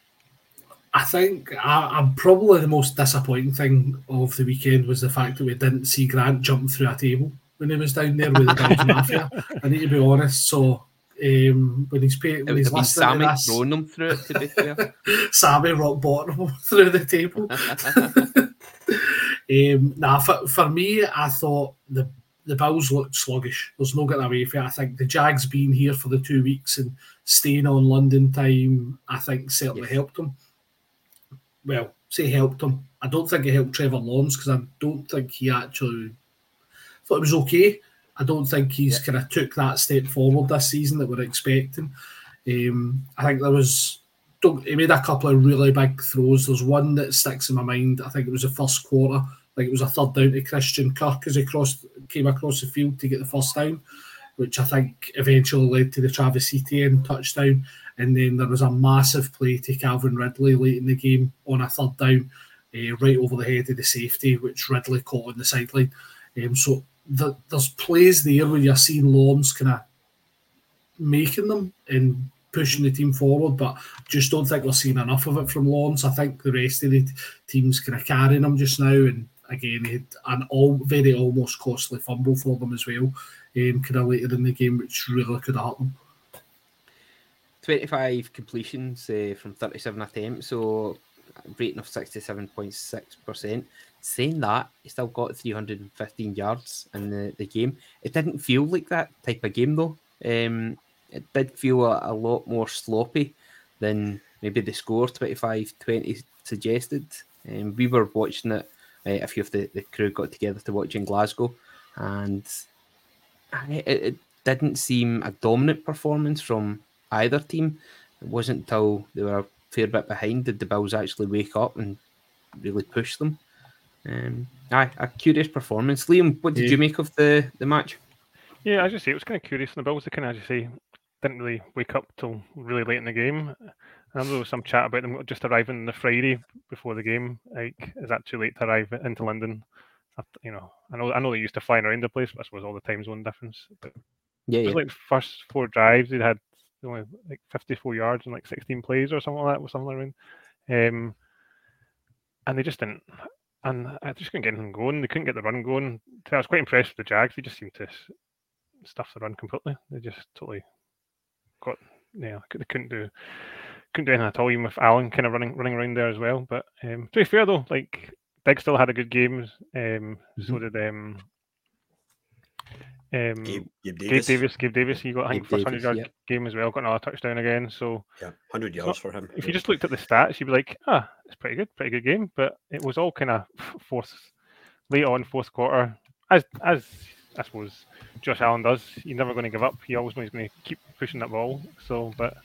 I think I, I'm probably the most disappointing thing of the weekend was the fact that we didn't see Grant jump through a table when he was down there with the Bills [LAUGHS] Mafia. I need to be honest. So um, when he's It when he's been Sammy this, throwing them through it, to be fair. [LAUGHS] Sammy rock bottom [LAUGHS] through the table. [LAUGHS] um, nah, for, for me, I thought the the Bills looked sluggish. There's no getting away from it. I think the Jags being here for the two weeks and staying on London time, I think certainly Yes. helped them. Well, say helped them. I don't think it helped Trevor Lawrence because I don't think he actually thought it was okay. I don't think he's kind of took that step forward this season that we're expecting. Um, I think there was don't, he made a couple of really big throws. There's one that sticks in my mind. I think it was the first quarter. Like it was a third down to Christian Kirk as he crossed came across the field to get the first down, which I think eventually led to the Travis Etienne touchdown. And then there was a massive play to Calvin Ridley late in the game on a third down, uh, right over the head of the safety, which Ridley caught on the sideline. Um, so the, there's plays there where you're seeing Lawrence kind of making them and pushing the team forward, but just don't think we're seeing enough of it from Lawrence. I think the rest of the team's kind of carrying them just now, and again, an all very almost costly fumble for them as well, um, kind of later in the game, which really could have hurt them. 25 completions uh, from 37 attempts, so rating of 67.6%. Saying that, he still got 315 yards in the, the game. It didn't feel like that type of game, though. Um, it did feel a, a lot more sloppy than maybe the score 25 20 suggested. Um, we were watching it, uh, a few of the, the crew got together to watch in Glasgow, and it, it didn't seem a dominant performance from either team. It wasn't until they were a fair bit behind did the Bills actually wake up and really push them. Um, aye, a curious performance. Liam, what did Yeah. you make of the, the match? Yeah, as you say, it was kind of curious. And the Bills, they kind of, as you say, didn't really wake up till really late in the game. And there was some chat about them just arriving on the Friday before the game. Like, is that too late to arrive into London? You know, I know, I know they used to flying around the place, but I suppose all the time zone difference. But Yeah, it yeah. like first four drives, they'd had only like 54 yards and like 16 plays or something like that, or something around. Um, and they just didn't, and I just couldn't get anything going. They couldn't get the run going. I was quite impressed with the Jags. They just seemed to stuff the run completely. They just totally got, yeah, they couldn't do, couldn't do anything at all. Even with Allen kind of running running around there as well. But um, to be fair though, like Big still had a good game. Um, so did um, um, Gabe, Gabe Gabe Davis. Davis, Gabe Davis, he got I think Gabe first hundred yard yep. game as well, got another touchdown again. So Yeah, 100 yards for him. if you just looked at the stats, you'd be like, ah, it's pretty good, pretty good game. But it was all kind of fourth, late on fourth quarter, as as I suppose Josh Allen does. He's never going to give up. He always knows he's going to keep pushing that ball. So, but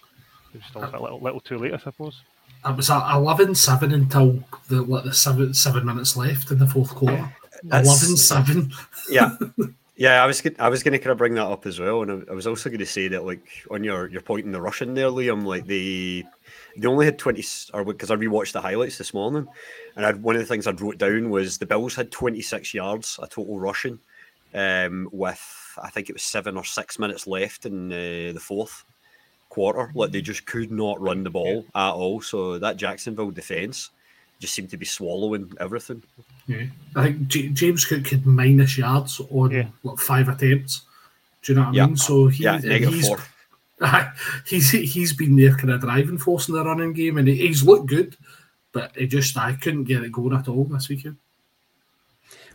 it was still a little little too late, I suppose. It was at 11 7 until the, like, the seven, seven minutes left in the fourth quarter. That's- 11 7. yeah [LAUGHS] yeah i was i was going to kind of bring that up as well and I, I was also going to say that like on your your point in the rushing there liam like they they only had 20 or because i rewatched the highlights this morning and I'd, one of the things i'd wrote down was the bills had 26 yards a total rushing um with i think it was seven or six minutes left in uh, the fourth quarter like they just could not run the ball at all so that jacksonville defense just seemed to be swallowing everything Yeah. I think J- James Cook had minus yards on Yeah. like five attempts. Do you know what Yeah. I mean? So he, Yeah, negative he's, four. He's he's been their kind of driving force in the running game, and he's looked good, but it just I couldn't get it going at all this weekend.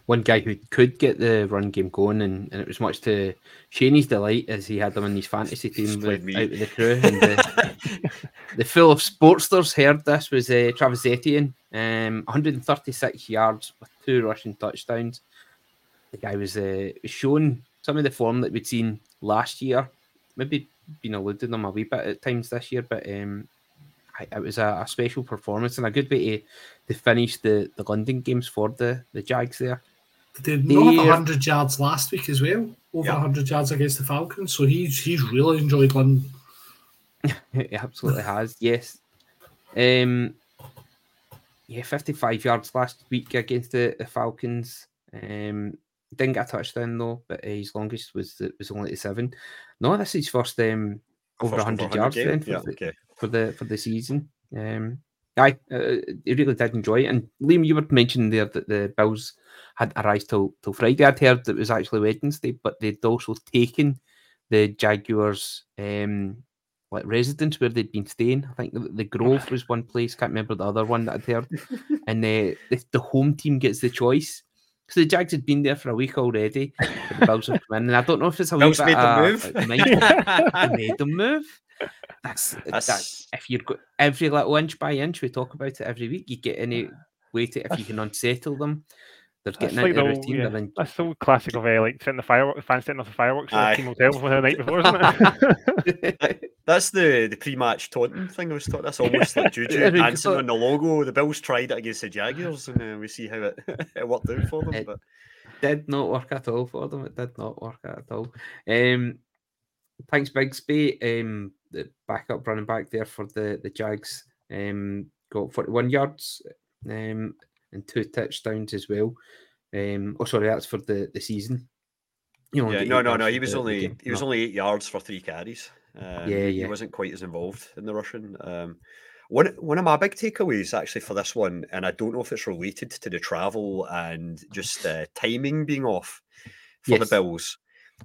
One guy who could get the run game going, and, and it was much to Shaney's delight as he had them in his fantasy team with, out of the crew. And the, [LAUGHS] the full of sportsters heard this was uh, Travis Etienne, um, 136 yards with two rushing touchdowns. The guy was uh, showing some of the form that we'd seen last year, maybe been eluding them a wee bit at times this year, but um, I, it was a, a special performance and a good way to, to finish the, the London games for the, the Jags there. Did they not have hundred yards last week as well? Over Yeah. hundred yards against the Falcons, so he's he's really enjoyed London. [LAUGHS] It absolutely has. Yes. Um. Yeah, fifty-five yards last week against the, the Falcons. Um, didn't get a touchdown though, but uh, his longest was was only seven. No, this is his first um over First hundred yards game? then for, Yeah, the, okay. for the for the season. Um, I uh, he really did enjoy it. And Liam, you were mentioning there that the Bills had arrived till till Friday. I'd heard it was actually Wednesday, but they'd also taken the Jaguars um like residence where they'd been staying. I think the, the Grove was one place. Can't remember the other one that I'd heard. [LAUGHS] and uh, the, the home team gets the choice. So the Jags had been there for a week already. The Bills have come in, and I don't know if it's a Bills made them move. like, made them move. [LAUGHS] That's, that's if you're go- every little inch by inch. We talk about it every week. You get any way to if you can unsettle them. They're That's getting like the a old- routine. yeah, in, That's so classic of uh, like setting the fireworks, fans setting off the fireworks in Aye. the team hotel for the night before, isn't it? [LAUGHS] [LAUGHS] That's the the pre-match taunting thing I was taught. That's almost like [LAUGHS] Juju There we on the logo. The Bills tried it against the Jaguars, and uh, we see how it, it worked out for them. It- But did not work at all for them. It did not work at all. Um, thanks, Bigsby. Um, the backup running back there for the the Jags. Um, got forty one yards. Um, and two touchdowns as well. Um, oh, sorry, that's for the the season. You yeah, no, no, no. He was only he was No. only eight yards for three carries. Um, Yeah, He wasn't quite as involved in the rushing. Um, one one of my big takeaways actually for this one, and I don't know if it's related to the travel and just uh, timing being off for Yes. the Bills,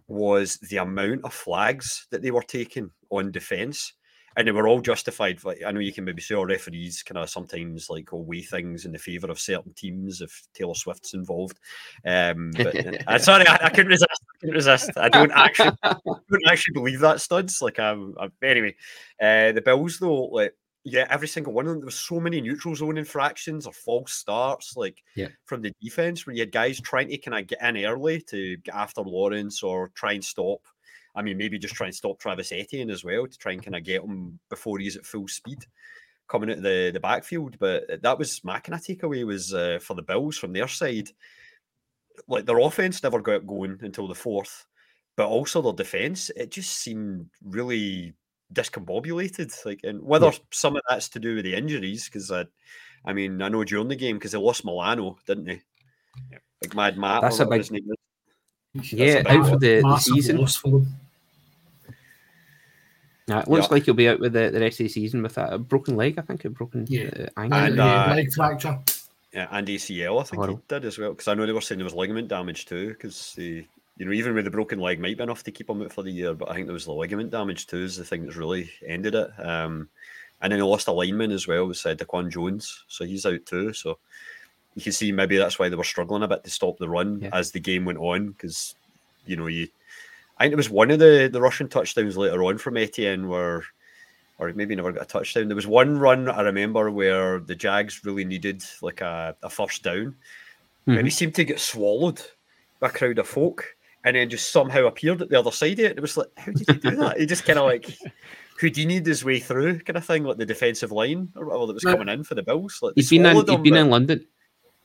was the amount of flags that they were taking on defence. And they were all justified. Like I know you can maybe say, "Oh, referees kind of sometimes like will weigh things in the favour of certain teams if Taylor Swift's involved." Um, but [LAUGHS] uh, sorry, I, I couldn't resist. I couldn't resist. I don't actually [LAUGHS] couldn't actually believe that studs. Like um, uh, anyway, uh, the Bills though, like yeah, every single one of them. There was so many neutral zone infractions or false starts, like Yeah. from the defense, where you had guys trying to kind of get in early to get after Lawrence or try and stop. I mean, maybe just try and stop Travis Etienne as well to try and kind of get him before he's at full speed coming out the the backfield. But that was my kind of takeaway was uh, for the Bills from their side. Like their offense never got going until the fourth, but also their defense. It just seemed really discombobulated. Like, and whether Yeah. some of that's to do with the injuries, because I, I mean, I know during the game because they lost Milano, didn't they? Yep. Like Mad Matt. That's a big- his name. Yeah, big out for loss. the, the Massive season. Loss for them. Nah, it looks Yeah. like he'll be out with the, the rest of the season with a broken leg. I think a broken Yeah. uh, ankle. And, Yeah, uh, leg fracture. Yeah, and ACL, I think Horrible. he did as well. Because I know they were saying there was ligament damage too. Because the, you know, even with the broken leg, might be enough to keep him out for the year. But I think there was the ligament damage too. Is the thing that's really ended it. Um, and then they lost a lineman as well. Was uh, Daquan Jones, so he's out too. So you can see maybe that's why they were struggling a bit to stop the run Yeah. as the game went on. Because you know, you, I think it was one of the the rushing touchdowns later on from Etienne where or maybe never got a touchdown. There was one run I remember where the Jags really needed like a, a first down, and Mhm. he seemed to get swallowed by a crowd of folk, and then just somehow appeared at the other side of it. It was like, how did he do that? he just kind of like [LAUGHS] Houdini'd his way through, kind of thing, like the defensive line or whatever that was coming in for the Bills. Like He'd been in. Him, been but- in London.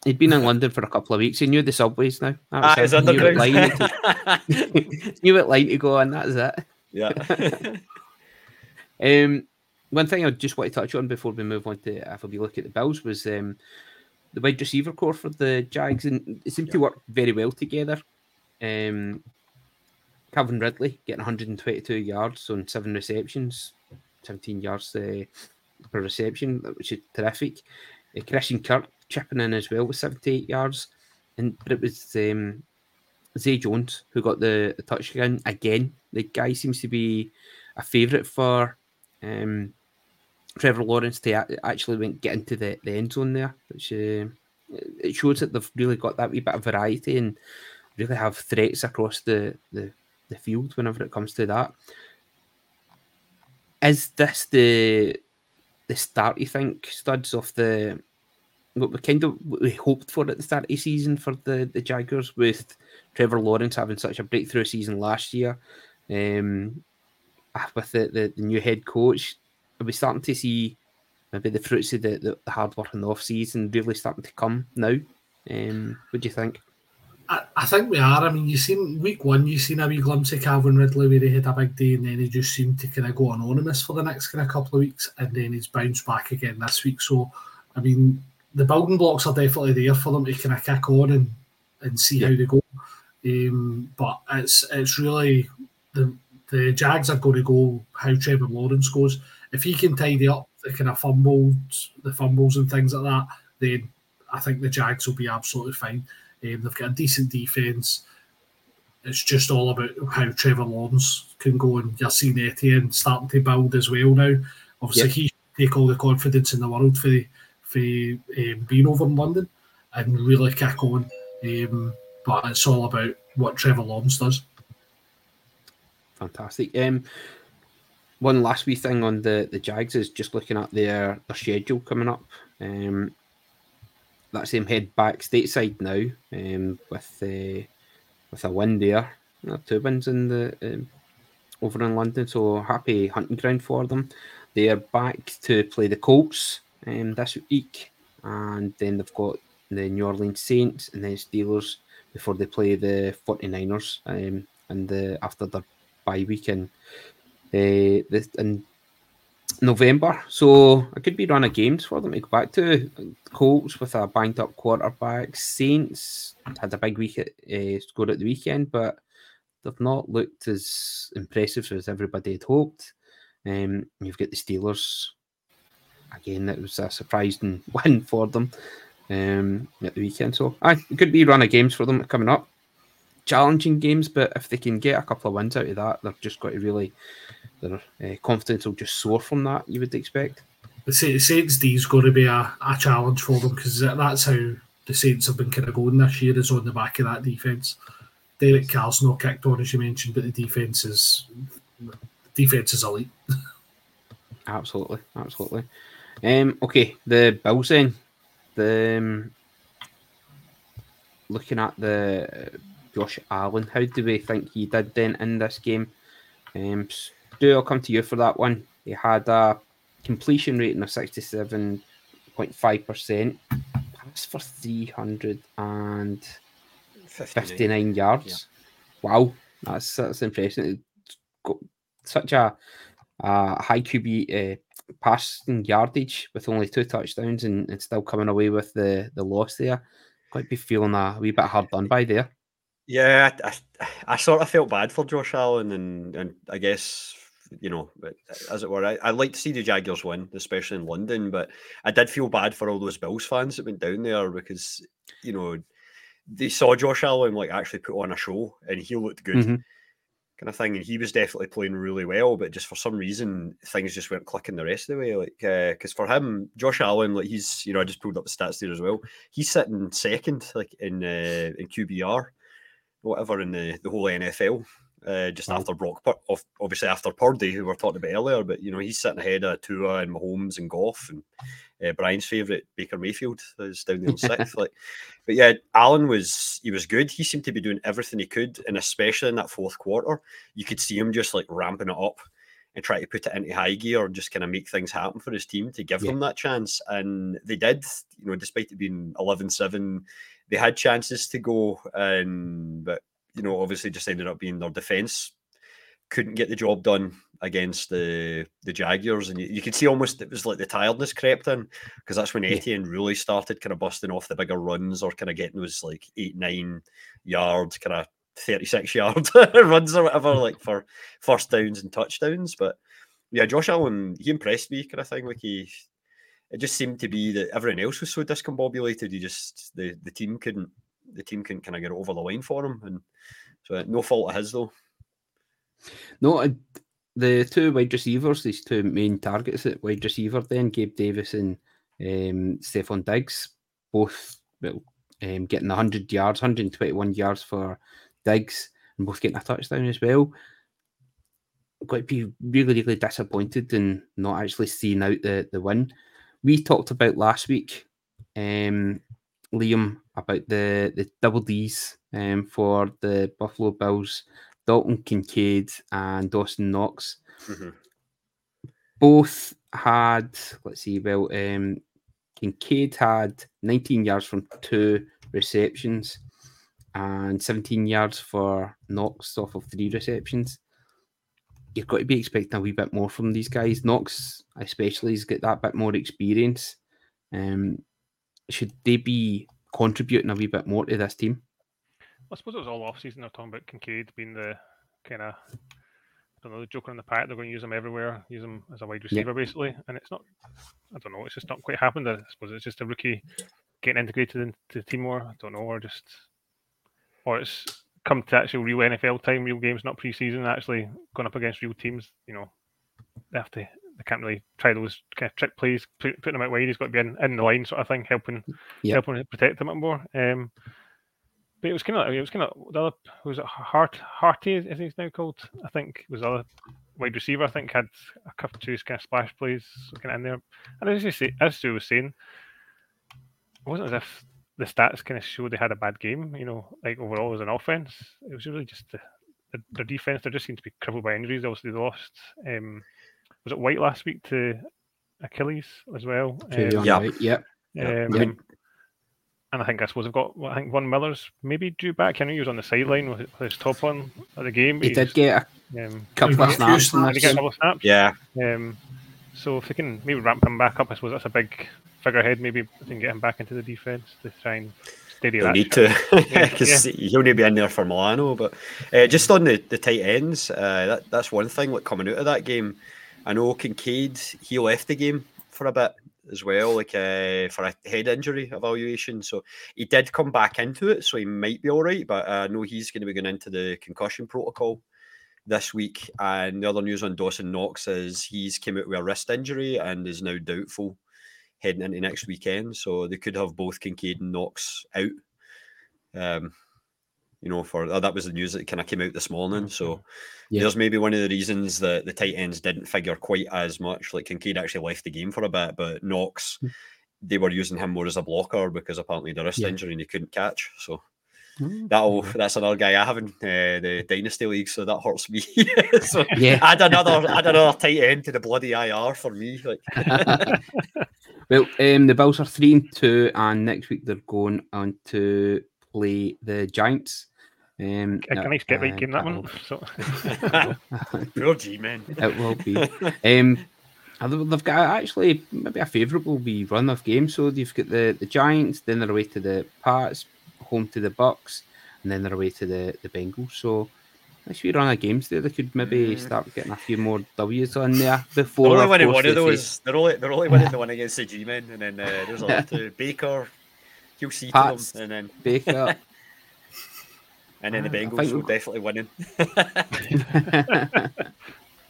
He'd been in London for a couple of weeks. He knew the subways now. That was Ah, him. knew what to- [LAUGHS] knew what line to go on. That is it. yeah. [LAUGHS] Um, one thing I just want to touch on before we move on to if we look at the Bills was um, the wide receiver corps for the Jags, and it seemed to work very well together. Um, Calvin Ridley getting 122 yards on seven receptions, 17 yards uh, per reception, which is terrific. Uh, Christian Kirk chipping in as well with 78 yards, and but it was um, Zay Jones, who got the, the touchdown again. The guy seems to be a favourite for um, Trevor Lawrence to actually went get into the, the end zone there, which uh, it shows that they've really got that wee bit of variety and really have threats across the, the, the field whenever it comes to that. Is this the the start, you think, studs of the what we kind of we hoped for at the start of the season for the, the Jaguars with Trevor Lawrence having such a breakthrough season last year. Um, ah, with the, the, the, new head coach, are we starting to see maybe the fruits of the, the, hard work in the off season really starting to come now? Um, what do you think? I, I think we are. I mean, you seen week one, you seen a wee glimpse of Calvin Ridley where he had a big day, and then he just seemed to kind of go anonymous for the next kind of couple of weeks, and then he's bounced back again this week. So, I mean, the building blocks are definitely there for them to kind of kick on and, and see yeah. how they go. Um, but it's it's really the the Jags are going to go how Trevor Lawrence goes. If he can tidy up the kind of fumbles, the fumbles and things like that, then I think the Jags will be absolutely fine. Um, they've got a decent defense. It's just all about how Trevor Lawrence can go, and you're seeing Etienne starting to build as well now. Obviously, yep. he take all the confidence in the world for for um, being over in London and really kick on. Um, but it's all about what Trevor Lawrence does. Fantastic. Um, one last wee thing on the, the Jags is just looking at their, their schedule coming up. Um, that's them head back stateside now um, with uh, with a win there. two wins in the um, over in London, so happy hunting ground for them. They are back to play the Colts um, this week, and then they've got the New Orleans Saints and then Steelers before they play the 49ers um, and the after the bye week in, uh, the, in November. So it could be run of games for them to go back to. Colts with a banged up quarterback. Saints had a big week at, uh, score at the weekend, but they've not looked as impressive as everybody had hoped. Um, you've got the Steelers. Again, that was a surprising [LAUGHS] win for them um, at the weekend. So I it could be run of games for them coming up. Challenging games, but if they can get a couple of wins out of that, they've just got to really their uh, confidence will just soar from that. You would expect. The Saints D is going to be a, a challenge for them because that's how the Saints have been kind of going this year. Is on the back of that defense. Derek Carr's not kicked on as you mentioned, but the defense is the defense is elite. [LAUGHS] absolutely, absolutely. Um, okay, the Bills then. The um, looking at the uh, Josh Allen, how do we think he did then in this game? Um, Stu, I'll come to you for that one. He had a completion rating of 67.5%, pass for 359 yards. Yeah. Wow, that's that's impressive. It's got such a, a high QB uh, passing yardage with only two touchdowns and, and still coming away with the, the loss there. Quite be feeling a wee bit hard done by there. Yeah, I, I, I, sort of felt bad for Josh Allen, and, and I guess you know, as it were. I, I like to see the Jaguars win, especially in London, but I did feel bad for all those Bills fans that went down there because, you know, they saw Josh Allen like actually put on a show and he looked good. Mm-hmm. Kind of thing, and he was definitely playing really well, but just for some reason things just weren't clicking the rest of the way. Like, because uh, for him, Josh Allen, like he's, you know, I just pulled up the stats there as well. He's sitting second, like in uh, in QBR, whatever in the the whole NFL uh, just wow. after Brock, obviously after Purdy, who we are talking about earlier. But you know, he's sitting ahead of Tua and Mahomes and Goff, and uh, Brian's favourite Baker Mayfield is down there in [LAUGHS] sixth. like, but yeah, Allen was he was good. He seemed to be doing everything he could, and especially in that fourth quarter, you could see him just like ramping it up and try to put it into high gear and just kind of make things happen for his team to give yeah. them that chance. And they did, you know, despite it being 11 7, they had chances to go, and but you know, obviously just ended up being their defense couldn't get the job done against the the Jaguars, and you, you could see almost it was like the tiredness crept in because that's when Etienne really started kind of busting off the bigger runs or kind of getting those like eight nine yards, kind of thirty six [LAUGHS] yard runs or whatever, like for first downs and touchdowns. But yeah, Josh Allen he impressed me, kind of thing. Like he, it just seemed to be that everyone else was so discombobulated. You just the the team couldn't the team can kind of get over the line for him. And so uh, no fault of his though. No, uh, the two wide receivers, these two main targets at wide receiver, then Gabe Davis and um, Stefon Diggs, both well, um, getting 100 yards, 121 yards for Diggs, and both getting a touchdown as well. To be really, really disappointed in not actually seeing out the, the win. We talked about last week, um, Liam, about the, the double D's um, for the Buffalo Bills Dalton Kincaid and Dawson Knox. Mm-hmm. Both had, let's see, well, um, Kincaid had 19 yards from two receptions and 17 yards for Knox off of three receptions. You've got to be expecting a wee bit more from these guys. Knox, especially, has got that bit more experience. Um, should they be contributing a wee bit more to this team? I suppose it was all off season. They're talking about Kincaid being the kind of I don't know the joker in the pack. They're going to use him everywhere, use him as a wide receiver basically. And it's not. I don't know. It's just not quite happened. I suppose it's just a rookie getting integrated into the team more. I don't know, or just or it's come to actual real NFL time, real games, not preseason. Actually going up against real teams. You know, they have to. Can't really try those kind of trick plays, putting him out wide. He's got to be in, in the line, sort of thing, helping yep. helping protect him a bit more. Um, but it was kind of it was kind of the other was it Hart Harty as he's now called I think was the other wide receiver I think had a couple two kind of splash plays kind of in there and as you say as Stu was saying it wasn't as if the stats kind of showed they had a bad game you know like overall as an offense it was really just the, the, their defense they just seemed to be crippled by injuries obviously they lost um, was it White last week to Achilles as well um, yeah yeah um, and I think I suppose I've got. I think Von Miller's maybe due back. I know he was on the sideline with his top on at the game. He did get a um, couple of snaps. Did get a couple of snaps? Yeah. Um, so if they can maybe ramp him back up, I suppose that's a big figurehead. Maybe they can get him back into the defense to try and steady He'll that. need to [LAUGHS] because yeah. he'll need to be in there for Milano. But uh, just on the, the tight ends, uh, that, that's one thing. Like coming out of that game, I know Kincaid he left the game for a bit as well, like uh, for a head injury evaluation. So he did come back into it, so he might be all right. But I know he's going to be going into the concussion protocol this week. And the other news on Dawson Knox is he's came out with a wrist injury and is now doubtful heading into next weekend. So they could have both Kincaid and Knox out. Um, you know, for oh, that was the news that kind of came out this morning. So yeah. there's maybe one of the reasons that the tight ends didn't figure quite as much. Like Kincaid actually left the game for a bit, but Knox, hmm. they were using him more as a blocker because apparently the wrist yeah. injury and he couldn't catch. So hmm. that'll that's another guy I have in uh, the dynasty league, so that hurts me. [LAUGHS] so [LAUGHS] yeah, add another add another tight end to the bloody IR for me. Like. [LAUGHS] well, um, the Bills are three and two, and next week they're going on to play the Giants. Um, a nice get right game that one. [LAUGHS] So. [LAUGHS] Poor G man. [LAUGHS] It will be. Um, they've got actually maybe a favourable wee run of games. So they've got the, the Giants, then they're away to the Pats, home to the Bucks, and then they're away to the, the Bengals. So nice wee run of games there. They could maybe mm. start getting a few more W's on there before. They're only winning one of those. They're only they're only winning the one against the G men, and then uh, there's a lot to Baker. He'll see Pats, to them, and then Baker. And then the Bengals will definitely winning. [LAUGHS]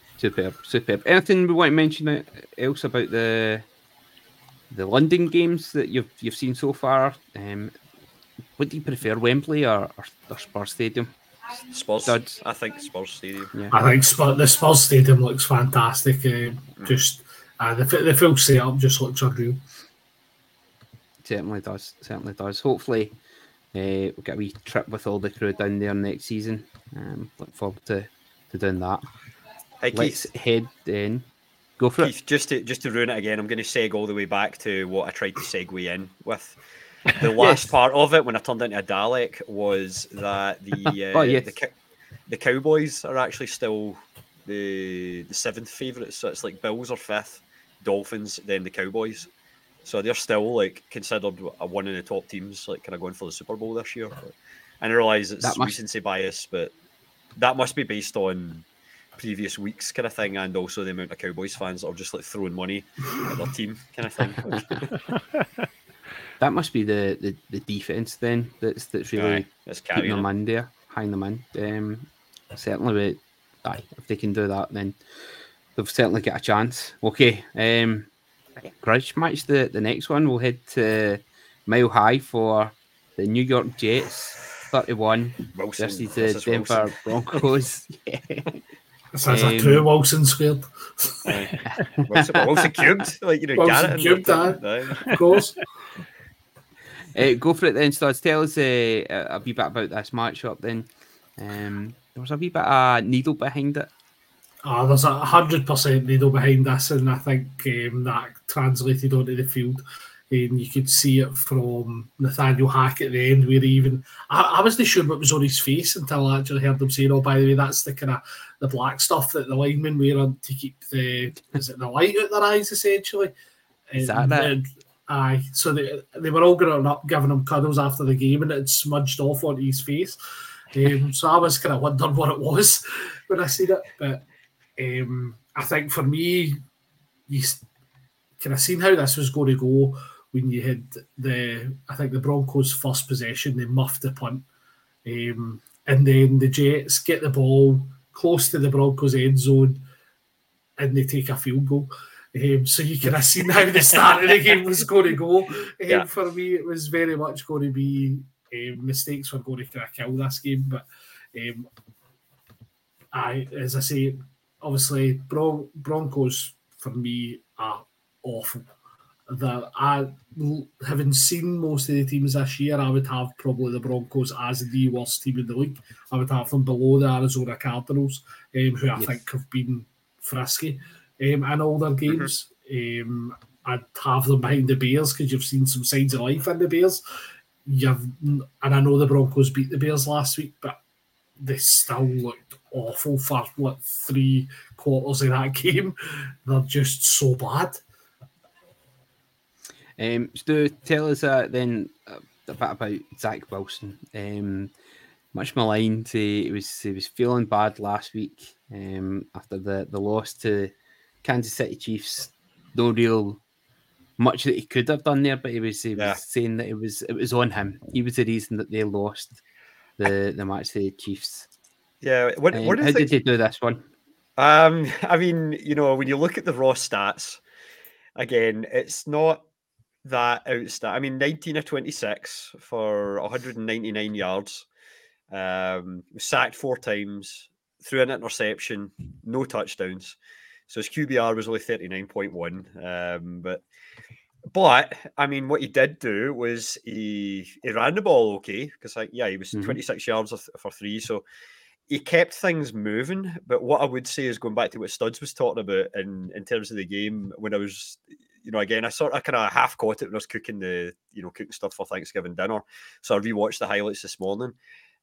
[LAUGHS] superb, superb. Anything we want to mention else about the the London games that you've you've seen so far? Um, what do you prefer, Wembley or, or, or Spurs Stadium? Spurs. Studs. I think Spurs Stadium. Yeah. I think Spurs, the Spurs Stadium looks fantastic. Uh, mm. Just uh, the the full setup just looks unreal. Certainly does. Certainly does. Hopefully, uh, we'll get a wee trip with all the crew down there next season. Um, look forward to, to doing that. Hey, Let's Keith. head in. Go for Keith, it. Just to just to ruin it again, I'm going to seg all the way back to what I tried to segue in with. The [LAUGHS] last yes. part of it, when I turned into a Dalek, was that the [LAUGHS] uh, oh, yes. the, the Cowboys are actually still the the seventh favourite. So it's like Bills are fifth, Dolphins, then the Cowboys. So they're still like considered a one of the top teams, like kind of going for the Super Bowl this year. And I realise it's must... recency bias, but that must be based on previous weeks kind of thing, and also the amount of Cowboys fans that are just like throwing money at their team kind of thing. [LAUGHS] that must be the, the, the defense then that's that's really that's keeping carrying them them. in there, hanging them in. Um, certainly, with, aye, if they can do that, then they've certainly got a chance. Okay, um, grudge match. The the next one we'll head to Mile High for the New York Jets, thirty-one Wilson versus the versus Denver Wilson. Broncos. yeah. This is a Um, true Wilson squared, Aye. [LAUGHS] Wilson, Wilson cubed, like you know, Wilson Garrett. and cubed, everything. Aye. of course. [LAUGHS] Uh, go for it then, Studs. Tell us uh, a a wee bit about this matchup then. Um, there was a wee bit of needle behind it. Ah, there's a hundred percent needle behind this, and I think um, that translated onto the field. And you could see it from Nathaniel Hackett at the end, where he even I, I wasn't sure what was on his face until I actually heard them saying, "Oh, by the way, that's the kind of the black stuff that the linemen wear on to keep the is it the light out their eyes, essentially." Is that And, aye, so they they were all going up, giving him cuddles after the game, and it had smudged off onto his face. Um, so I was kind of wondering what it was [LAUGHS] when I seen it, but um, I think for me, you kind of seen how this was going to go when you had the I think the Broncos' first possession, they muffed the punt, um, and then the Jets get the ball close to the Broncos' end zone, and they take a field goal. Um, so you can have [LAUGHS] seen how the start of the game was going to go. Um, Yeah. For me, it was very much going to be um, mistakes were going to kind of kill this game, but um, I, as I say, obviously Bron- Broncos for me are awful. That I, having seen most of the teams this year, I would have probably the Broncos as the worst team in the league. I would have them below the Arizona Cardinals, um, who I Yes. think have been frisky um, in all their games. Um, I'd have them behind the Bears because you've seen some signs of life in the Bears. You've, and I know the Broncos beat the Bears last week, but they still looked awful for what three quarters of that [LAUGHS] game. They're just so bad. Um, Stu, tell us uh, then uh, a bit about Zach Wilson. Um, much maligned. He, he was he was feeling bad last week um, after the, the loss to Kansas City Chiefs. No real much that he could have done there, but he was he was Yeah. saying that it was it was on him. He was the reason that they lost the the match to the Chiefs. Yeah. What, Um, what how did they do this one? Um, I mean, you know, when you look at the raw stats, again, it's not that outstanding. I mean, 19 of 26 for 199 yards, um, sacked four times, threw an interception, no touchdowns. So his QBR was only 39.1. Um, but but I mean, what he did do was he he ran the ball okay because like yeah, he was Mhm. 26 yards for three. So he kept things moving. But what I would say is going back to what Studs was talking about in, in terms of the game when I was, you know, again, I sort of kind of half caught it when I was cooking the, you know, cooking stuff for Thanksgiving dinner. So I rewatched the highlights this morning.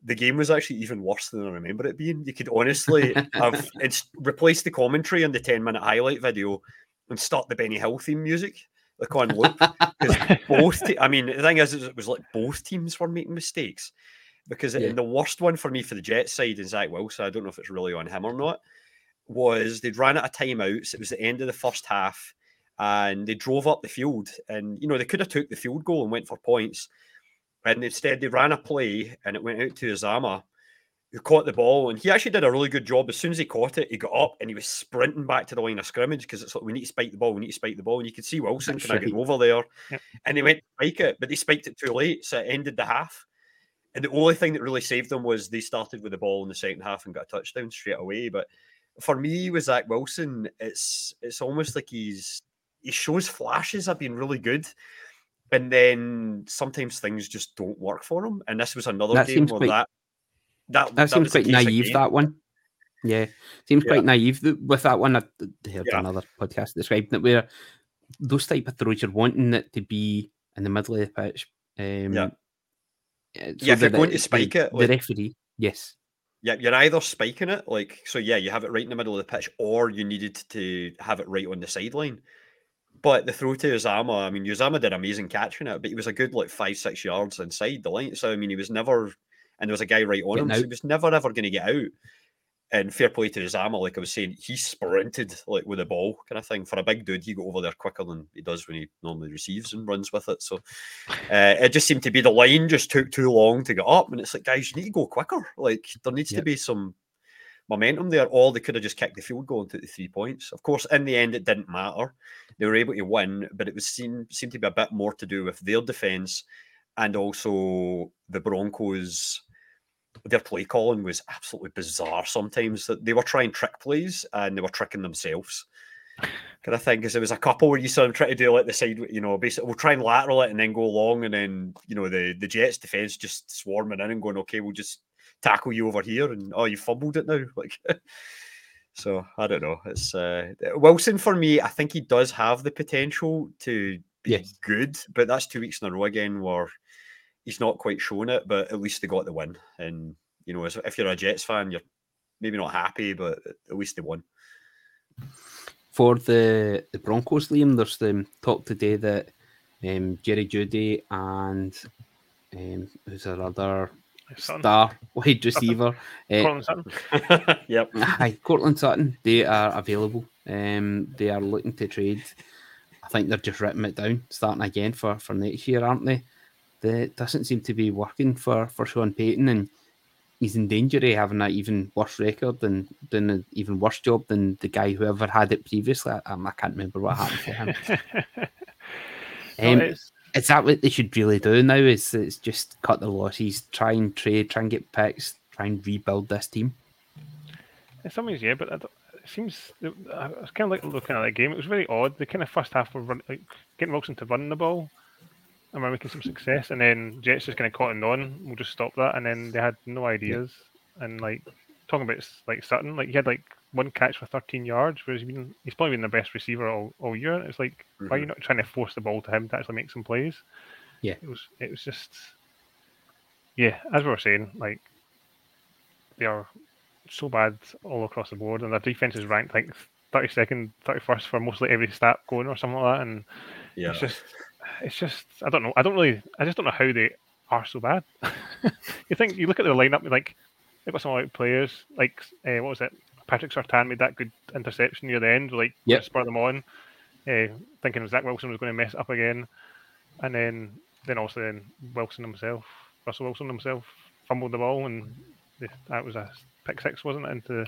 The game was actually even worse than I remember it being. You could honestly have [LAUGHS] it's replaced the commentary on the 10 minute highlight video and start the Benny Hill theme music, like on loop. Because [LAUGHS] both, te- I mean, the thing is it was like both teams were making mistakes. Because Yeah. the worst one for me for the Jets side and Zach Wilson, I don't know if it's really on him or not, was they'd ran out of timeouts. It was the end of the first half, and they drove up the field. And you know they could have took the field goal and went for points, and instead they ran a play and it went out to Uzomah, who caught the ball, and he actually did a really good job. As soon as he caught it, he got up and he was sprinting back to the line of scrimmage because it's like we need to spike the ball, we need to spike the ball, and you could see Wilson kind of right. over there, Yep. and they went to spike it, but they spiked it too late, so it ended the half. And the only thing that really saved them was they started with the ball in the second half and got a touchdown straight away. But for me, with Zach Wilson, it's it's almost like he's he shows flashes of being really good, and then sometimes things just don't work for him. And this was another That game seems where quite- that that That seems quite naive. That one, yeah, seems Yeah. quite naive with that one. I I heard Yeah. another podcast describing it where those type of throws you're wanting it to be in the middle of the pitch. Um, Yeah. So Yeah, if you're that going to spike the, it, the referee, yes, Yeah, you're either spiking it, like so. Yeah, you have it right in the middle of the pitch, or you needed to have it right on the sideline. But the throw to Uzomah, I mean, Uzomah did amazing catching it, but he was a good like five, six yards inside the line. So I mean, he was never, and there was a guy right on him, Getting so he was never ever going to get out. And fair play to Zama, like I was saying, he sprinted like with the ball kind of thing. For a big dude, he got over there quicker than he does when he normally receives and runs with it. So uh, it just seemed to be the line just took too long to get up, and it's like, guys, you need to go quicker. Like there needs yep. to be some momentum there, or they could have just kicked the field goal and took the three points. Of course, in the end, it didn't matter. They were able to win, but it was seen seemed to be a bit more to do with their defense and also the Broncos their play calling was absolutely bizarre sometimes. That they were trying trick plays and they were tricking themselves. Kind of thing, because there was a couple where you saw them try to do like the side, you know, basically we'll try and lateral it and then go long, and then you know the the Jets defense just swarming in and going, okay, we'll just tackle you over here, and oh, you fumbled it now, [LAUGHS] like. so I don't know. It's uh, Wilson for me. I think he does have the potential to be yes. good, but that's two weeks in a row again where he's not quite shown it, but at least they got the win. And you know, if you're a Jets fan, you're maybe not happy, but at least they won. For the the Broncos, Liam, there's the talk today that um, Jerry Jeudy and um, who's our other star wide receiver, Courtland [LAUGHS] uh, Sutton. [LAUGHS] yep, [LAUGHS] hi, Courtland Sutton. They are available. Um, they are looking to trade. I think they're just writing it down, starting again for for next year, aren't they? That doesn't seem to be working for, for Sean Payton, and he's in danger of having an even worse record than doing an even worse job than the guy who ever had it previously. I, I can't remember what happened to him. [LAUGHS] um, no, is that what they should really do now? Is it's just cut the losses, try and trade, try and get picks, try and rebuild this team? In some ways, yeah, but it seems I was kind of like looking at that game. It was very odd. The kind of first half were run, like getting Wilson to run the ball and we're making some success, and then Jets just kind of caught on. We'll just stop that, and then they had no ideas. And like talking about like Sutton, like he had like one catch for 13 yards, whereas he's, been, he's probably been the best receiver all, all year. It's like mm-hmm. why are you mm-hmm. not trying to force the ball to him to actually make some plays? Yeah, it was it was just yeah, as we were saying, like they are so bad all across the board, and their defense is ranked like 32nd, 31st for mostly every stat going or something like that, and yeah. it's just it's just I don't know. I don't really. I just don't know how they are so bad. [LAUGHS] you think you look at the lineup, like they've got some like players. Like uh, what was it? Patrick Surtain made that good interception near the end, like yep. spur them on, uh, thinking Zach Wilson was going to mess up again, and then then also then Wilson himself, Russell Wilson himself, fumbled the ball, and that was a pick six, wasn't it? Into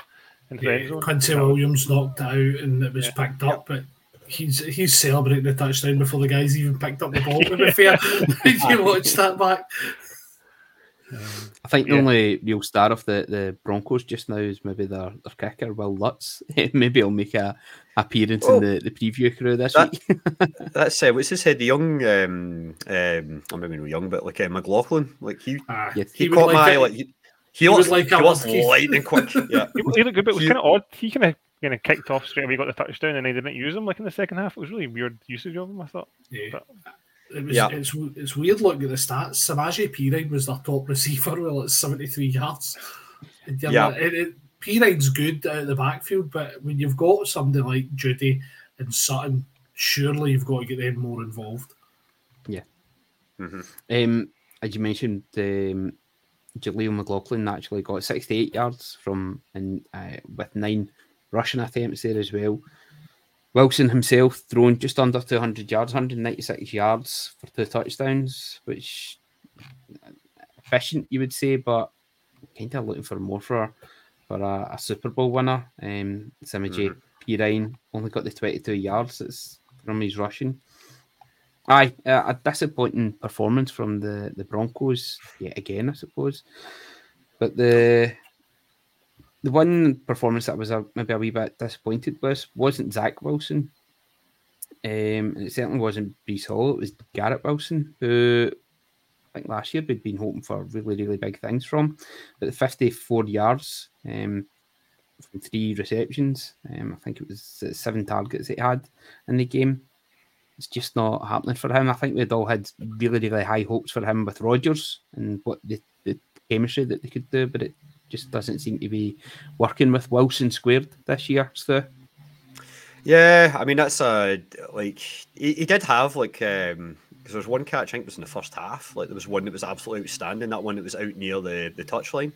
into yeah, the end zone. Quincy Williams knocked out, and it was yeah. picked up, but he's he's celebrating the touchdown before the guys even picked up the ball. To be [LAUGHS] fair, [LAUGHS] you watch that back. I think the yeah. only real star of the, the Broncos just now is maybe their, their kicker, Wil Lutz. [LAUGHS] maybe he'll make a appearance oh, in the, the preview crew this that, week. that's uh, what's his head? The young, um, um, I'm maybe not young, but like uh, McLaughlin, like he, uh, he, he caught my like, like he, he, was like he was lightning quick. Yeah, he, he looked good, but it was kind of odd. He kind of kind of kicked off straight away, got the touchdown, and they didn't use him like in the second half. It was really weird usage of him. I thought. Yeah. But, it was, yeah. it's, it's weird looking at the stats. Samaje Perine was their top receiver well like 73 yards. Yeah. It, it, Perine's good out of the backfield, but when you've got somebody like Jeudy and Sutton, surely you've got to get them more involved. Yeah. Mm-hmm. Um, as you mentioned, um, Jaleel McLaughlin actually got 68 yards from and uh, with nine rushing attempts there as well. Wilson himself thrown just under 200 yards, 196 yards for two touchdowns, which efficient you would say, but kind of looking for more for for a, a Super Bowl winner. Um, Samaje mm-hmm. Only got the 22 yards that's from his rushing. Aye, a disappointing performance from the, the Broncos yet again, I suppose. But the the one performance that was a, maybe a wee bit disappointed with wasn't Zach Wilson. Um, it certainly wasn't Breece Hall. It was Garrett Wilson, who I think last year we'd been hoping for really, really big things from. But the 54 yards um, from three receptions, um, I think it was seven targets he had in the game. It's just not happening for him. I think we'd all had really, really high hopes for him with Rodgers and what the, the chemistry that they could do, but it just doesn't seem to be working with Wilson squared this year, So, Yeah, I mean that's a like he, he did have like um because there was one catch I think it was in the first half. Like there was one that was absolutely outstanding. That one that was out near the the touchline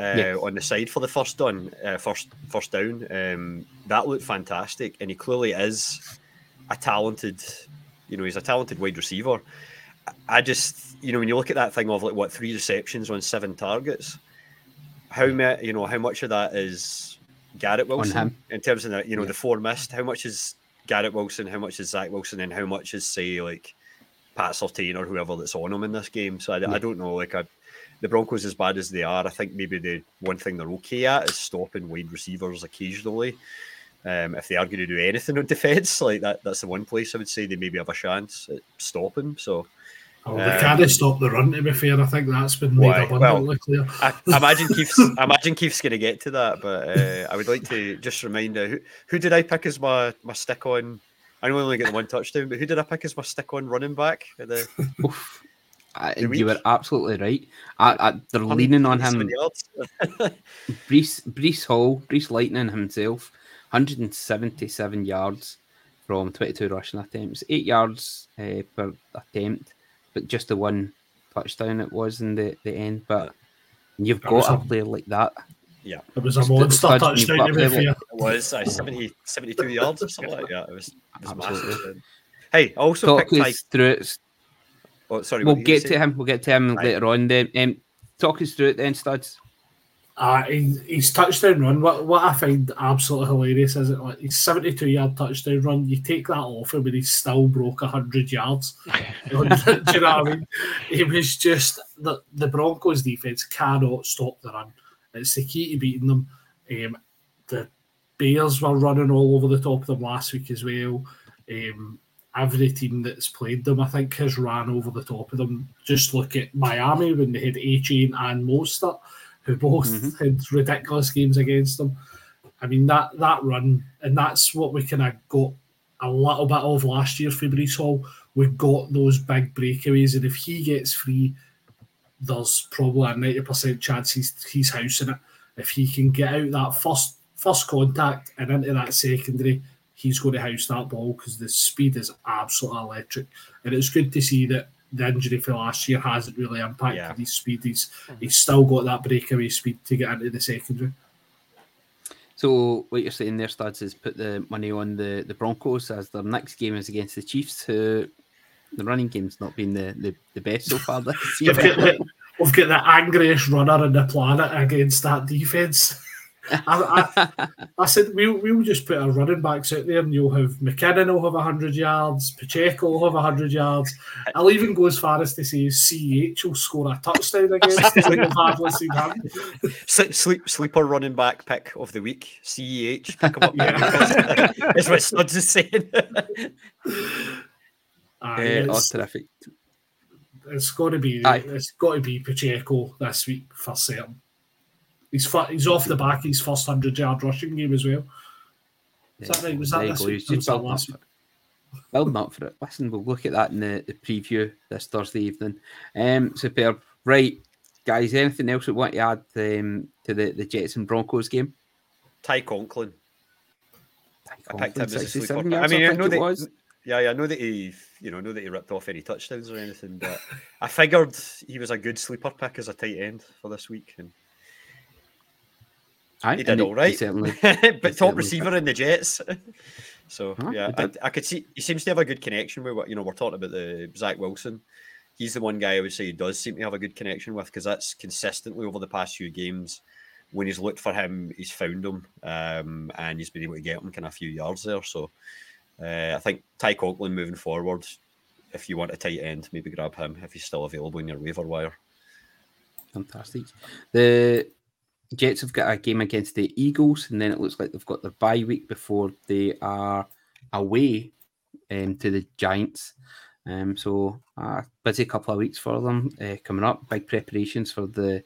uh, Yes. on the side for the first done, uh, first first down. Um, that looked fantastic, and he clearly is a talented. You know, he's a talented wide receiver. I- I just, you know, when you look at that thing of like what three receptions on seven targets, how many, you know, how much of that is Garrett Wilson in terms of the, you know, Yeah. the four missed? How much is Garrett Wilson? How much is Zach Wilson? And how much is say like Pat Surtain or whoever that's on him in this game? So I, Yeah. I don't know. Like I, the Broncos, as bad as they are, I think maybe the one thing they're okay at is stopping wide receivers occasionally. Um, if they are going to do anything on [LAUGHS] defence, like that, that's the one place I would say they maybe have a chance at stopping. So Oh, they Um, can't stop the run. To be fair, I think that's been made Why? abundantly clear. I, I [LAUGHS] imagine Keith's, imagine Keith's going to get to that, but uh, I would like to just remind uh, who, who did I pick as my, my stick on? I know I only get the one touchdown, but who did I pick as my stick on running back? at The, [LAUGHS] I, The you were absolutely right. I, I, they're leaning on him. 127 yards. [LAUGHS] Breece, Breece Hall, Breece Lightning himself, 177 yards from 22 rushing attempts, eight yards uh, per attempt, but just the one touchdown it was in the, the end. But you've That got a a- player like that. Yeah, it was a It's the- monster touchdown. got To be It was uh, 70, 72 yards or something like that. It was, it was Absolutely. massive. Hey, I also Talk picked Ty. us through it. Oh, sorry, We'll what were you get to him. We'll get to him Right. later on. Then um, talk us through it then, studs. Uh, he, his touchdown run, what, what I find absolutely hilarious is it like his 72 yard touchdown run, you take that off him and he still broke 100 yards. [LAUGHS] [LAUGHS] Do you know what I mean? It was just the, the Broncos defense cannot stop the run. It's the key to beating them. Um, the Bears were running all over the top of them last week as well. Um, every team that's played them, I think, has ran over the top of them. Just look at Miami when they had Achane and Mostert, who both Mhm. had ridiculous games against them. I mean that that run, and that's what we kind of got a little bit of last year for Breece Hall. We've got those big breakaways, and if he gets free, there's probably a ninety percent chance he's he's housing it. If he can get out that first first contact and into that secondary, he's going to house that ball because the speed is absolutely electric. And it's good to see that the injury for last year hasn't really impacted Yeah. his speed. He's mm-hmm. he's still got that breakaway speed to get into the secondary. So what you're saying there, studs, is put the money on the, the Broncos as their next game is against the Chiefs, who the running game's not been the, the, the best so far this [LAUGHS] We've got, the, we've got the angriest runner on the planet against that defense. I, I, I said we'll, we'll just put our running backs out there and you'll have McKinnon will have 100 yards, Pacheco will have 100 yards. I'll even go as far as to say CH will score a touchdown against us [LAUGHS] like we've had listening him. Sleep, sleep, sleeper running back pick of the week, CEH. Pick him up. [LAUGHS] Yeah. [LAUGHS] That's what Studs is saying. Aye, Uh, oh, it's, terrific. it's got to be Aye. it's got to be Pacheco this week for certain. He's fu- he's off the back of his first 100 yard rushing game as well. Is that right? Was that this week? he's Or just was that building up last for week? it. Building up for it. Listen, we'll look at that in the, the preview this Thursday evening. Um, superb. Right, guys, anything else we want to add um, to the, the Jets and Broncos game? Ty Conklin. I picked him as a sleeper. I mean, I, think know that. was. Yeah, yeah, I know that he, you know, know that he ripped off any touchdowns or anything, but I figured he was a good sleeper pick as a tight end for this week, and Aye, he did all right. certainly [LAUGHS] but top receiver in the Jets. [LAUGHS] so Huh, yeah, I. I could see he seems to have a good connection with what you know. We're talking about the Zach Wilson. He's the one guy I would say he does seem to have a good connection with because that's consistently over the past few games. When he's looked for him, he's found him, um, and he's been able to get him kind of a few yards there. So uh, I think Ty Conklin moving forward, if you want a tight end, maybe grab him if he's still available in your waiver wire. Fantastic. The Jets have got a game against the Eagles, and then it looks like they've got their bye week before they are away um, to the Giants. Um, so uh, busy couple of weeks for them uh, coming up. Big preparations for the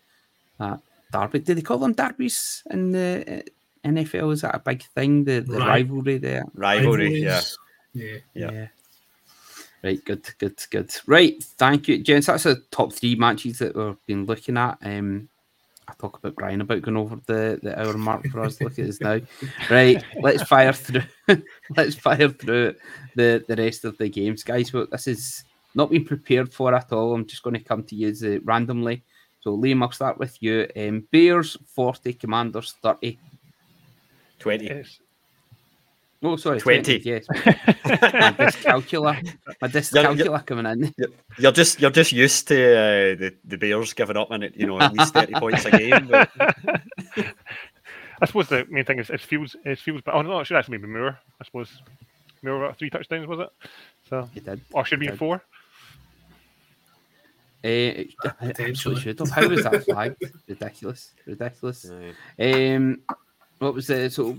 uh, derby. Do they call them derbies in the uh, NFL? Is that a big thing? The, the Right. rivalry there. Rivalry, yeah. Yeah. Yeah. Right, good, good, good. Right, thank you, gents. That's the top three matches that we've been looking at. Um, I talk about Brian about going over the, the hour mark for us. Look at this now. Right, let's fire through. [LAUGHS] let's fire through the, the rest of the games, guys. But this is not been prepared for at all. I'm just going to come to you uh, randomly. So, Liam, I'll start with you. Um, Bears 40, Commanders 30. 20. It's, Oh, sorry, 20. 20 yes. [LAUGHS] my dyscalculia, my [LAUGHS] dyscalculia coming in. [LAUGHS] You're just you're just used to uh, the the Bears giving up in it, you know, at least thirty points a game. But I suppose the main thing is it feels it feels, but oh no, it should actually be Moore. I suppose Moore got three touchdowns, was it? So He did. or should it be four? Uh, it absolutely should have. How was that flagged? Ridiculous. Ridiculous. uh, Um, what was the so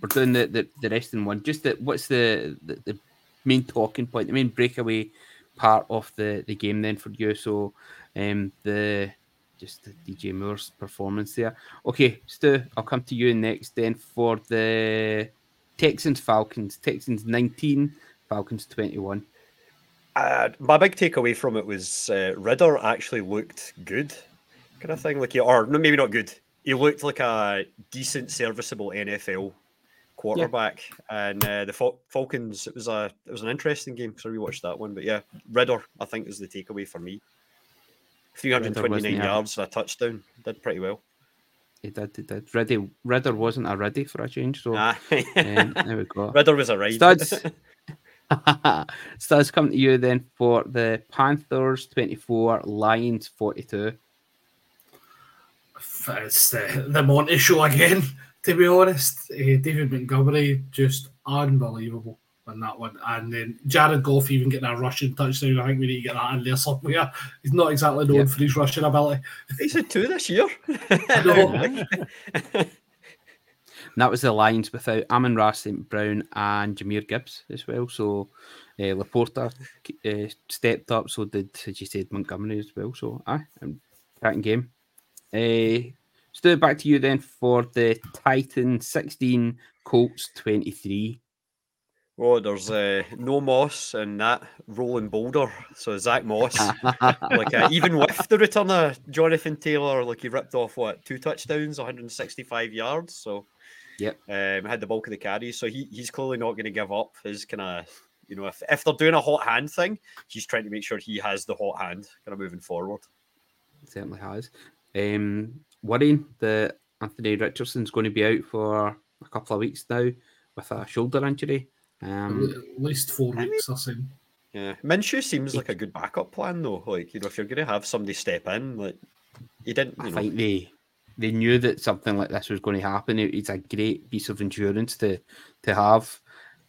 we're doing the, the, the rest in one. Just the, what's the, the the main talking point, the main breakaway part of the the game then for you? So, um, the just the DJ Moore's performance there. Okay, Stu, I'll come to you next then for the Texans Falcons. Texans nineteen, Falcons twenty one. Uh, my big takeaway from it was uh, Ridder actually looked good, kind of thing. Like he, or maybe not good. He looked like a decent, serviceable NFL quarterback. And uh, the Fal- Falcons, it was a it was an interesting game because I rewatched that one. But yeah, Ridder, I think is the takeaway for me. Three hundred twenty nine yards and a touchdown. Did pretty well. He did, he did. Ready, Ridder wasn't a ready for a change, so Ah. um, there we go. [LAUGHS] Ridder was a ride. Studs. [LAUGHS] [LAUGHS] Studs come to you then for the Panthers 24, Lions 42. It's the, the Monty show again, to be honest. Uh, David Montgomery, just unbelievable on that one. And then Jared Goff even getting a rushing touchdown. I think we need to get that in there somewhere. He's not exactly known for his rushing ability. He's had two this year. [LAUGHS] And that was the Lions without Amon-Ra, St. Brown, and Jahmyr Gibbs as well. So uh, LaPorta uh, stepped up, so did, as you said, Montgomery as well. So, aye, cracking game. Uh, Stu, back to you then for the Titan 16, Colts 23. Oh, there's uh, no Moss and that rolling boulder. So Zack Moss, [LAUGHS] like uh, even with the return of Jonathan Taylor, like he ripped off what two touchdowns, 165 yards. So Yep. um, had the bulk of the carries. So he, he's clearly not going to give up his kind of, you know, if, if they're doing a hot hand thing, he's trying to make sure he has the hot hand kind of moving forward. certainly has. Um, worrying that Anthony Richardson's going to be out for a couple of weeks now with a shoulder injury. Um, At least four weeks, I think. Yeah, Minshew seems like a good backup plan though. Like you know, if you're going to have somebody step in, like he didn't, I know, think they they knew that something like this was going to happen. It- It's a great piece of insurance to to have.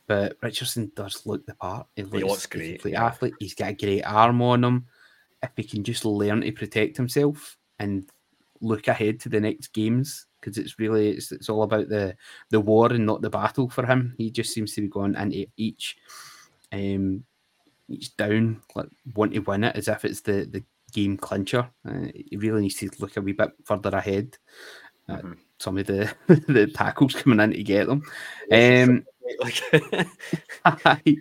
But Richardson does look the part. He looks, looks the great, complete yeah. athlete. He's got a great arm on him. If he can just learn to protect himself and look ahead to the next games, because it's really it's, it's all about the the war and not the battle for him. He just seems to be going into each um each down like want to win it as if it's the the game clincher. Uh, he really needs to look a wee bit further ahead. Uh, Mhm. Some of the [LAUGHS] the tackles coming in to get them. Um, [LAUGHS] [LAUGHS]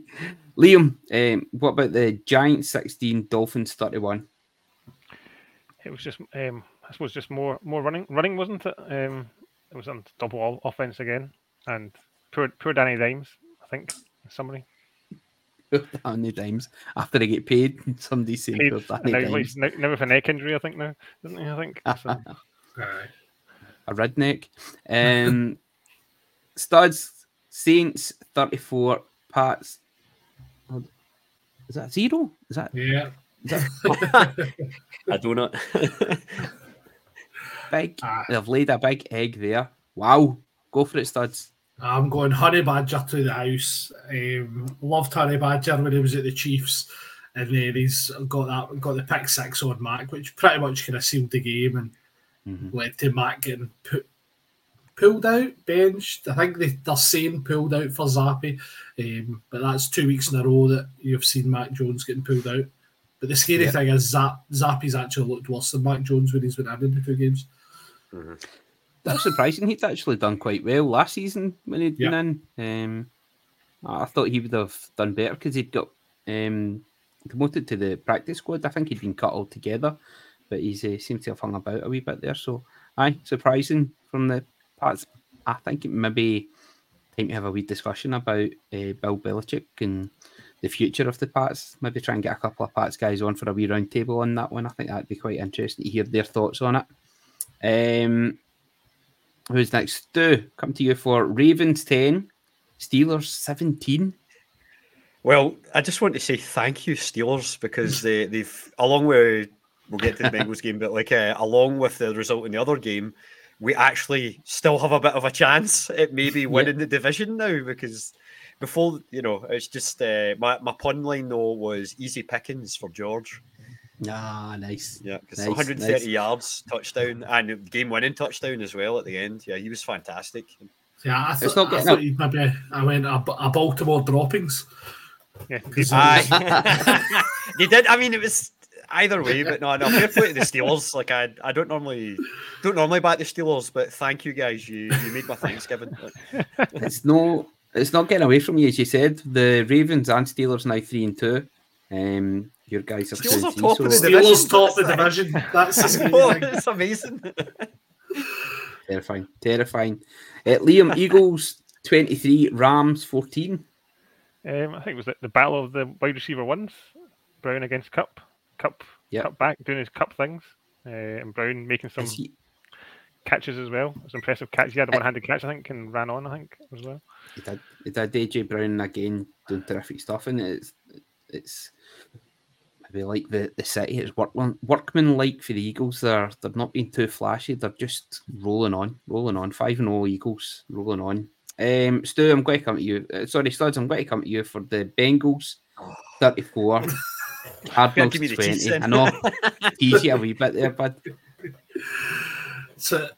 Liam, um, what about the Giants sixteen, Dolphins thirty one? It was just, um, I suppose, just more more running, running wasn't it? Um, it was on double all offense again, and poor poor Danny Dimes, I think. in Summary. [LAUGHS] How many times after they get paid? [LAUGHS] Somebody saying Paid, for and now, Danny he's now, now with a neck injury, I think now, doesn't he? I think. [LAUGHS] So, Aye. a redneck. Um, studs, Saints 34, Pats. oh, Is that zero? Is that, Yeah. is that I do not. Big? Ah. They've laid a big egg there. Wow. Go for it, studs. I'm going Honey Badger to the house. Um, loved Honey Badger when he was at the Chiefs, and then he's got that got the pick six on Mac, which pretty much kind of sealed the game and Mhm. led to Mac getting put, pulled out, benched. I think they, they're saying pulled out for Zappy, um, but that's two weeks in a row that you've seen Mac Jones getting pulled out. But the scary Yeah. thing is Zap, Zappy's actually looked worse than Mac Jones when he's been in the two games. That's surprising. He'd actually done quite well last season when he'd Yeah. been in. Um, I thought he would have done better because he'd got um, promoted to the practice squad. I think he'd been cut altogether, but he's uh, seemed to have hung about a wee bit there. So, aye, surprising from the parts. I think it may be time to have a wee discussion about uh, Bill Belichick and the future of the Pats. Maybe try and get a couple of Pats guys on for a wee round table on that one. I think that'd be quite interesting to hear their thoughts on it. Um, who's next? Stu, come to you for Ravens 10, Steelers 17. Well, I just want to say thank you, Steelers, because they, they've, along with, we'll get to the Bengals game, but like, uh, along with the result in the other game, we actually still have a bit of a chance at maybe winning yeah. the division now because before, you know, it's just uh, my, my pun line though was easy pickings for George. Ah, nice. Yeah, because nice, 130 nice. yards, touchdown, and game winning touchdown as well at the end. Yeah, he was fantastic. Yeah, I, th- It's not I getting thought up. you'd maybe I went a, a Baltimore droppings. Yeah, Because- Aye. they did. I mean, it was either way, but no, no. Fair play to the Steelers. Like I, I don't normally, don't normally back the Steelers, but thank you guys. You, you made my Thanksgiving. [LAUGHS] It's no, it's not getting away from you, as you said. The Ravens and Steelers now three and two. Um, your guys are two Steelers and are three, top of the division. Steelers top the That's- division. That's [LAUGHS] the Oh, it's amazing. terrifying, terrifying. Uh, Liam [LAUGHS] Eagles twenty three, Rams fourteen. Um, I think it was the, the battle of the wide receiver ones. Brown against Kupp. Kupp, Yep. Kupp back doing his Kupp things, uh, and Brown making some he, catches as well. It was impressive catch. He had a I- one-handed catch, I think, and ran on. I think as well. he did, he did AJ Brown again doing terrific stuff, and it's it's maybe like the, the city. It's workman workman like for the Eagles. They're they're not being too flashy. They're just rolling on, rolling on. Five and all Eagles rolling on. Um, Stu, I'm going to come to you. Uh, sorry, Studs, I'm going to come to you for the Bengals. [SIGHS] Thirty-four. Hard Yeah, knocks give me the twenty. tease. I know. [LAUGHS] Tease you a wee bit there, bud. So,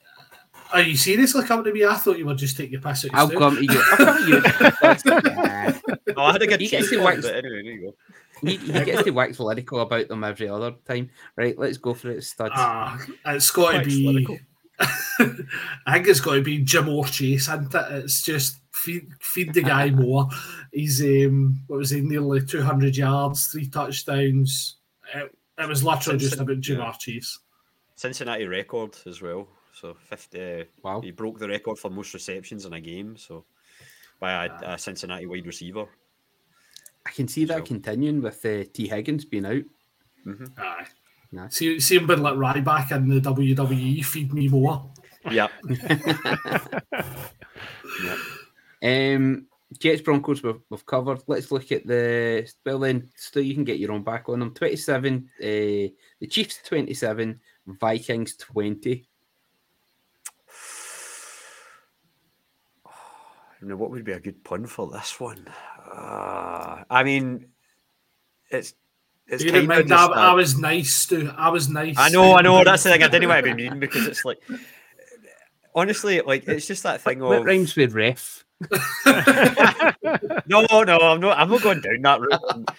are you seriously coming to me? I thought you were just taking your piss out. I'll come to you. I'll come to you. [LAUGHS] Nah. Oh, I had a good He gets to one, anyway, there you go. He, he [LAUGHS] gets to wax lyrical about them every other time. Right, let's go for it, studs. Ah, it's got to be. [LAUGHS] I think it's got to be Ja'Marr Chase, isn't it? It's just feed, feed the guy more. He's um, what was he? Nearly two hundred yards, three touchdowns. It, it was literally just about Jim Yeah. O'Chase. Cincinnati record as well. So 50. Uh, wow. he broke the record for most receptions in a game. So by a, a Cincinnati wide receiver. I can see that So- continuing with uh, Tee Higgins being out. Aye. Nice. See, see him being like Ryback in the WWE. Feed me more. Yeah. [LAUGHS] yeah. Um, Jets Broncos we've, we've covered. Let's look at the well then. Still, you can get your own back on them. Twenty-seven. Uh, the Chiefs twenty-seven. Vikings twenty. [SIGHS] I don't know what would be a good pun for this one. Uh, I mean, it's it's You kind of mind, I, just I a- was nice, Stu. I was nice. I know, I know. That's the thing. I didn't want to be mean because it's like, honestly, like it's just that thing What of rhymes with ref? [LAUGHS] no, no. I'm not. I'm not going down that route.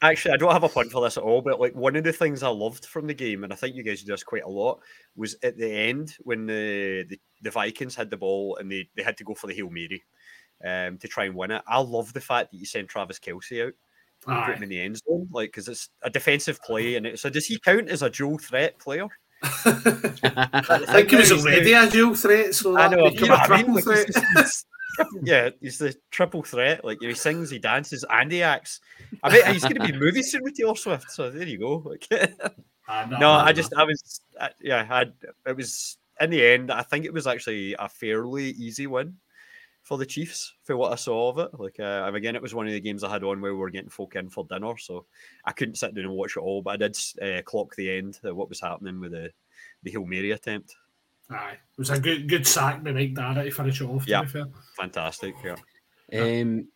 Actually, I don't have a pun for this at all. But like one of the things I loved from the game, and I think you guys do this quite a lot, was at the end when the the, the Vikings had the ball and they, they had to go for the hail mary um, to try and win it. I love the fact that you send Travis Kelce out. and Put him in the end zone, like because it's a defensive play, and it, so does he count as a dual threat player? I think he was already a dual threat, so I know, became you know a what I mean? triple threat. yeah, he's the triple threat. Like he sings, he dances, and he acts. I bet he's going to be [LAUGHS] movie soon with Taylor Swift. So there you go. Like, [LAUGHS] Ah, no, I just, I was, I, yeah, I, it was in the end. I think it was actually a fairly easy win for the Chiefs for what I saw of it. Like, uh, and again, it was one of the games I had on where we were getting folk in for dinner, so I couldn't sit down and watch it all. But I did uh, clock the end, uh, what was happening with the the hail mary attempt. Aye, it was a good good sack by Mike Dara to finish it off. To Yeah. be fair. Fantastic. Yeah. Um,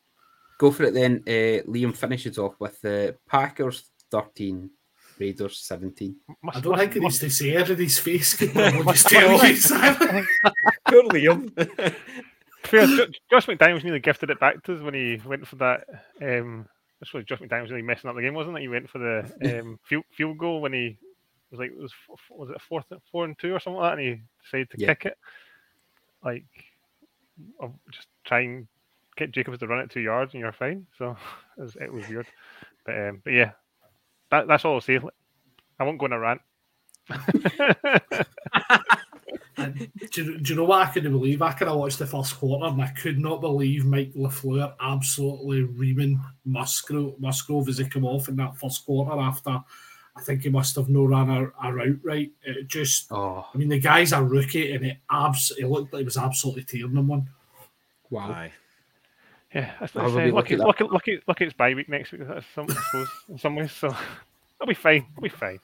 go for it then. Uh, Liam finishes off with the Packers thirteen, Raiders seventeen. I don't think he needs to say it in his face. [LAUGHS] We'll just tell know. you. Simon. Poor Liam. [LAUGHS] Fair, Josh McDaniels nearly gifted it back to us when he went for that. Um, this was Josh McDaniels was really messing up the game, wasn't it? He went for the [LAUGHS] um, field, field goal when he was like, was was it fourth, four and two or something like that, and he decided to Yeah. kick it. Like, I'll just try and get Jacobs to run it two yards, and you're fine. So [LAUGHS] it was, it was weird, but um, but yeah, that, that's all I'll say. I won't go on a rant. [LAUGHS] And do, you, do you know what I couldn't believe? I kind of watched the first quarter and I could not believe Mike LaFleur absolutely reaming Musgrave, Musgrave as he came off in that first quarter after I think he must have no ran a, a route right. It just, Oh, I mean, the guy's a rookie and it abs, it looked like he was absolutely tearing him one. wow. Aye. Yeah, that's I'll what have a I say. wee Look look at at look at look at look its bye week next week. That's some, I suppose in some ways. So it'll be fine. It'll be fine.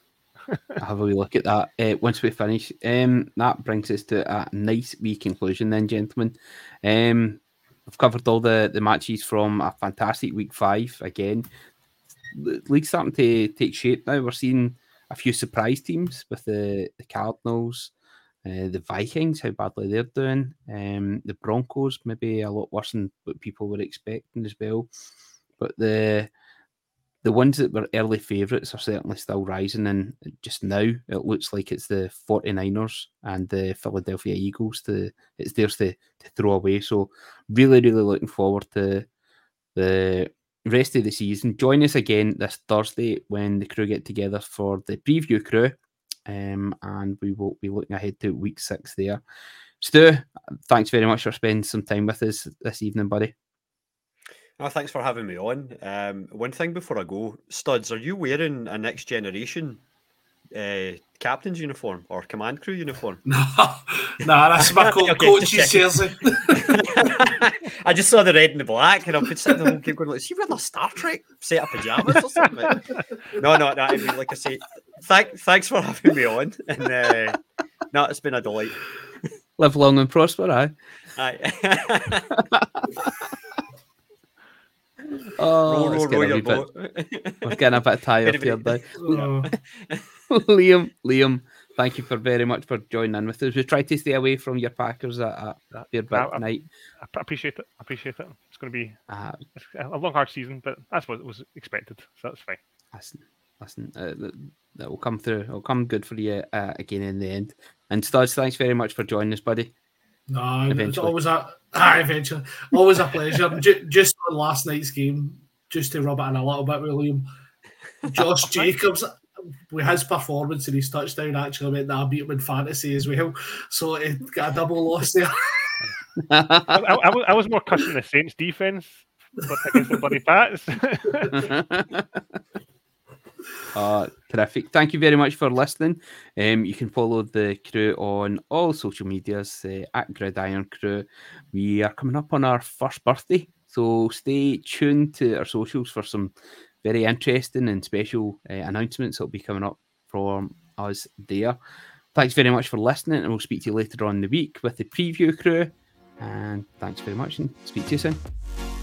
Have a wee look at that uh, once we finish. Um, that brings us to a nice wee conclusion, then, gentlemen. Um, I've covered all the, the matches from a fantastic week five. Again, the league's starting to take shape now. We're seeing a few surprise teams with the, the Cardinals, uh, the Vikings, how badly they're doing. Um, the Broncos, maybe a lot worse than what people were expecting as well. But the the ones that were early favourites are certainly still rising, and just now it looks like it's the 49ers and the Philadelphia Eagles. To it's theirs to, to throw away. So really, really looking forward to the rest of the season. Join us again this Thursday when the crew get together for the preview crew, um, and we will be looking ahead to week six there. Stu, thanks very much for spending some time with us this evening, buddy. Oh, thanks for having me on. Um, one thing before I go, Studs, are you wearing a next generation uh, captain's uniform or command crew uniform? [LAUGHS] No, nah, that's my [LAUGHS] co- Okay, coach's jersey. [LAUGHS] I just saw the red and the black, and I've been sitting the whole game going, like, is he wearing a Star Trek set of pajamas or something? no, no, no. I mean, like I say, thank, thanks for having me on. And uh, no, it's been a delight. Live long and prosper, aye. Aye. Oh, row, it's row, row getting a bit- boat. [LAUGHS] We're getting a bit tired Bit here of now. a- Uh, Liam, Liam, thank you for very much for joining in with us. We tried to stay away from your Packers at, at, at your bit I- I- tonight. Appreciate it. I appreciate it. It's going to be Uh, a long, hard season, but that's what was expected. So that's fine. listen, listen, uh, that, that will come through. It'll come good for you uh, again in the end. And Studs, thanks very much for joining us, buddy. No, it's always a [LAUGHS] ah, eventually always a pleasure. [LAUGHS] Just on last night's game, just to rub it in a little bit, William. Josh [LAUGHS] Jacobs, with his performance and his touchdown, actually meant that I beat him in fantasy as well. So it got a double loss there. I, I, I was, I was more cussing the Saints defense, but against the bloody Pats. [LAUGHS] uh, terrific. Thank you very much for listening. Um, you can follow the crew on all social medias uh, at Grid Irn-Cru. We are coming up on our first birthday, so stay tuned to our socials for some very interesting and special uh, announcements that will be coming up from us there. Thanks very much for listening, and we'll speak to you later on the week with the preview crew. And thanks very much, and speak to you soon.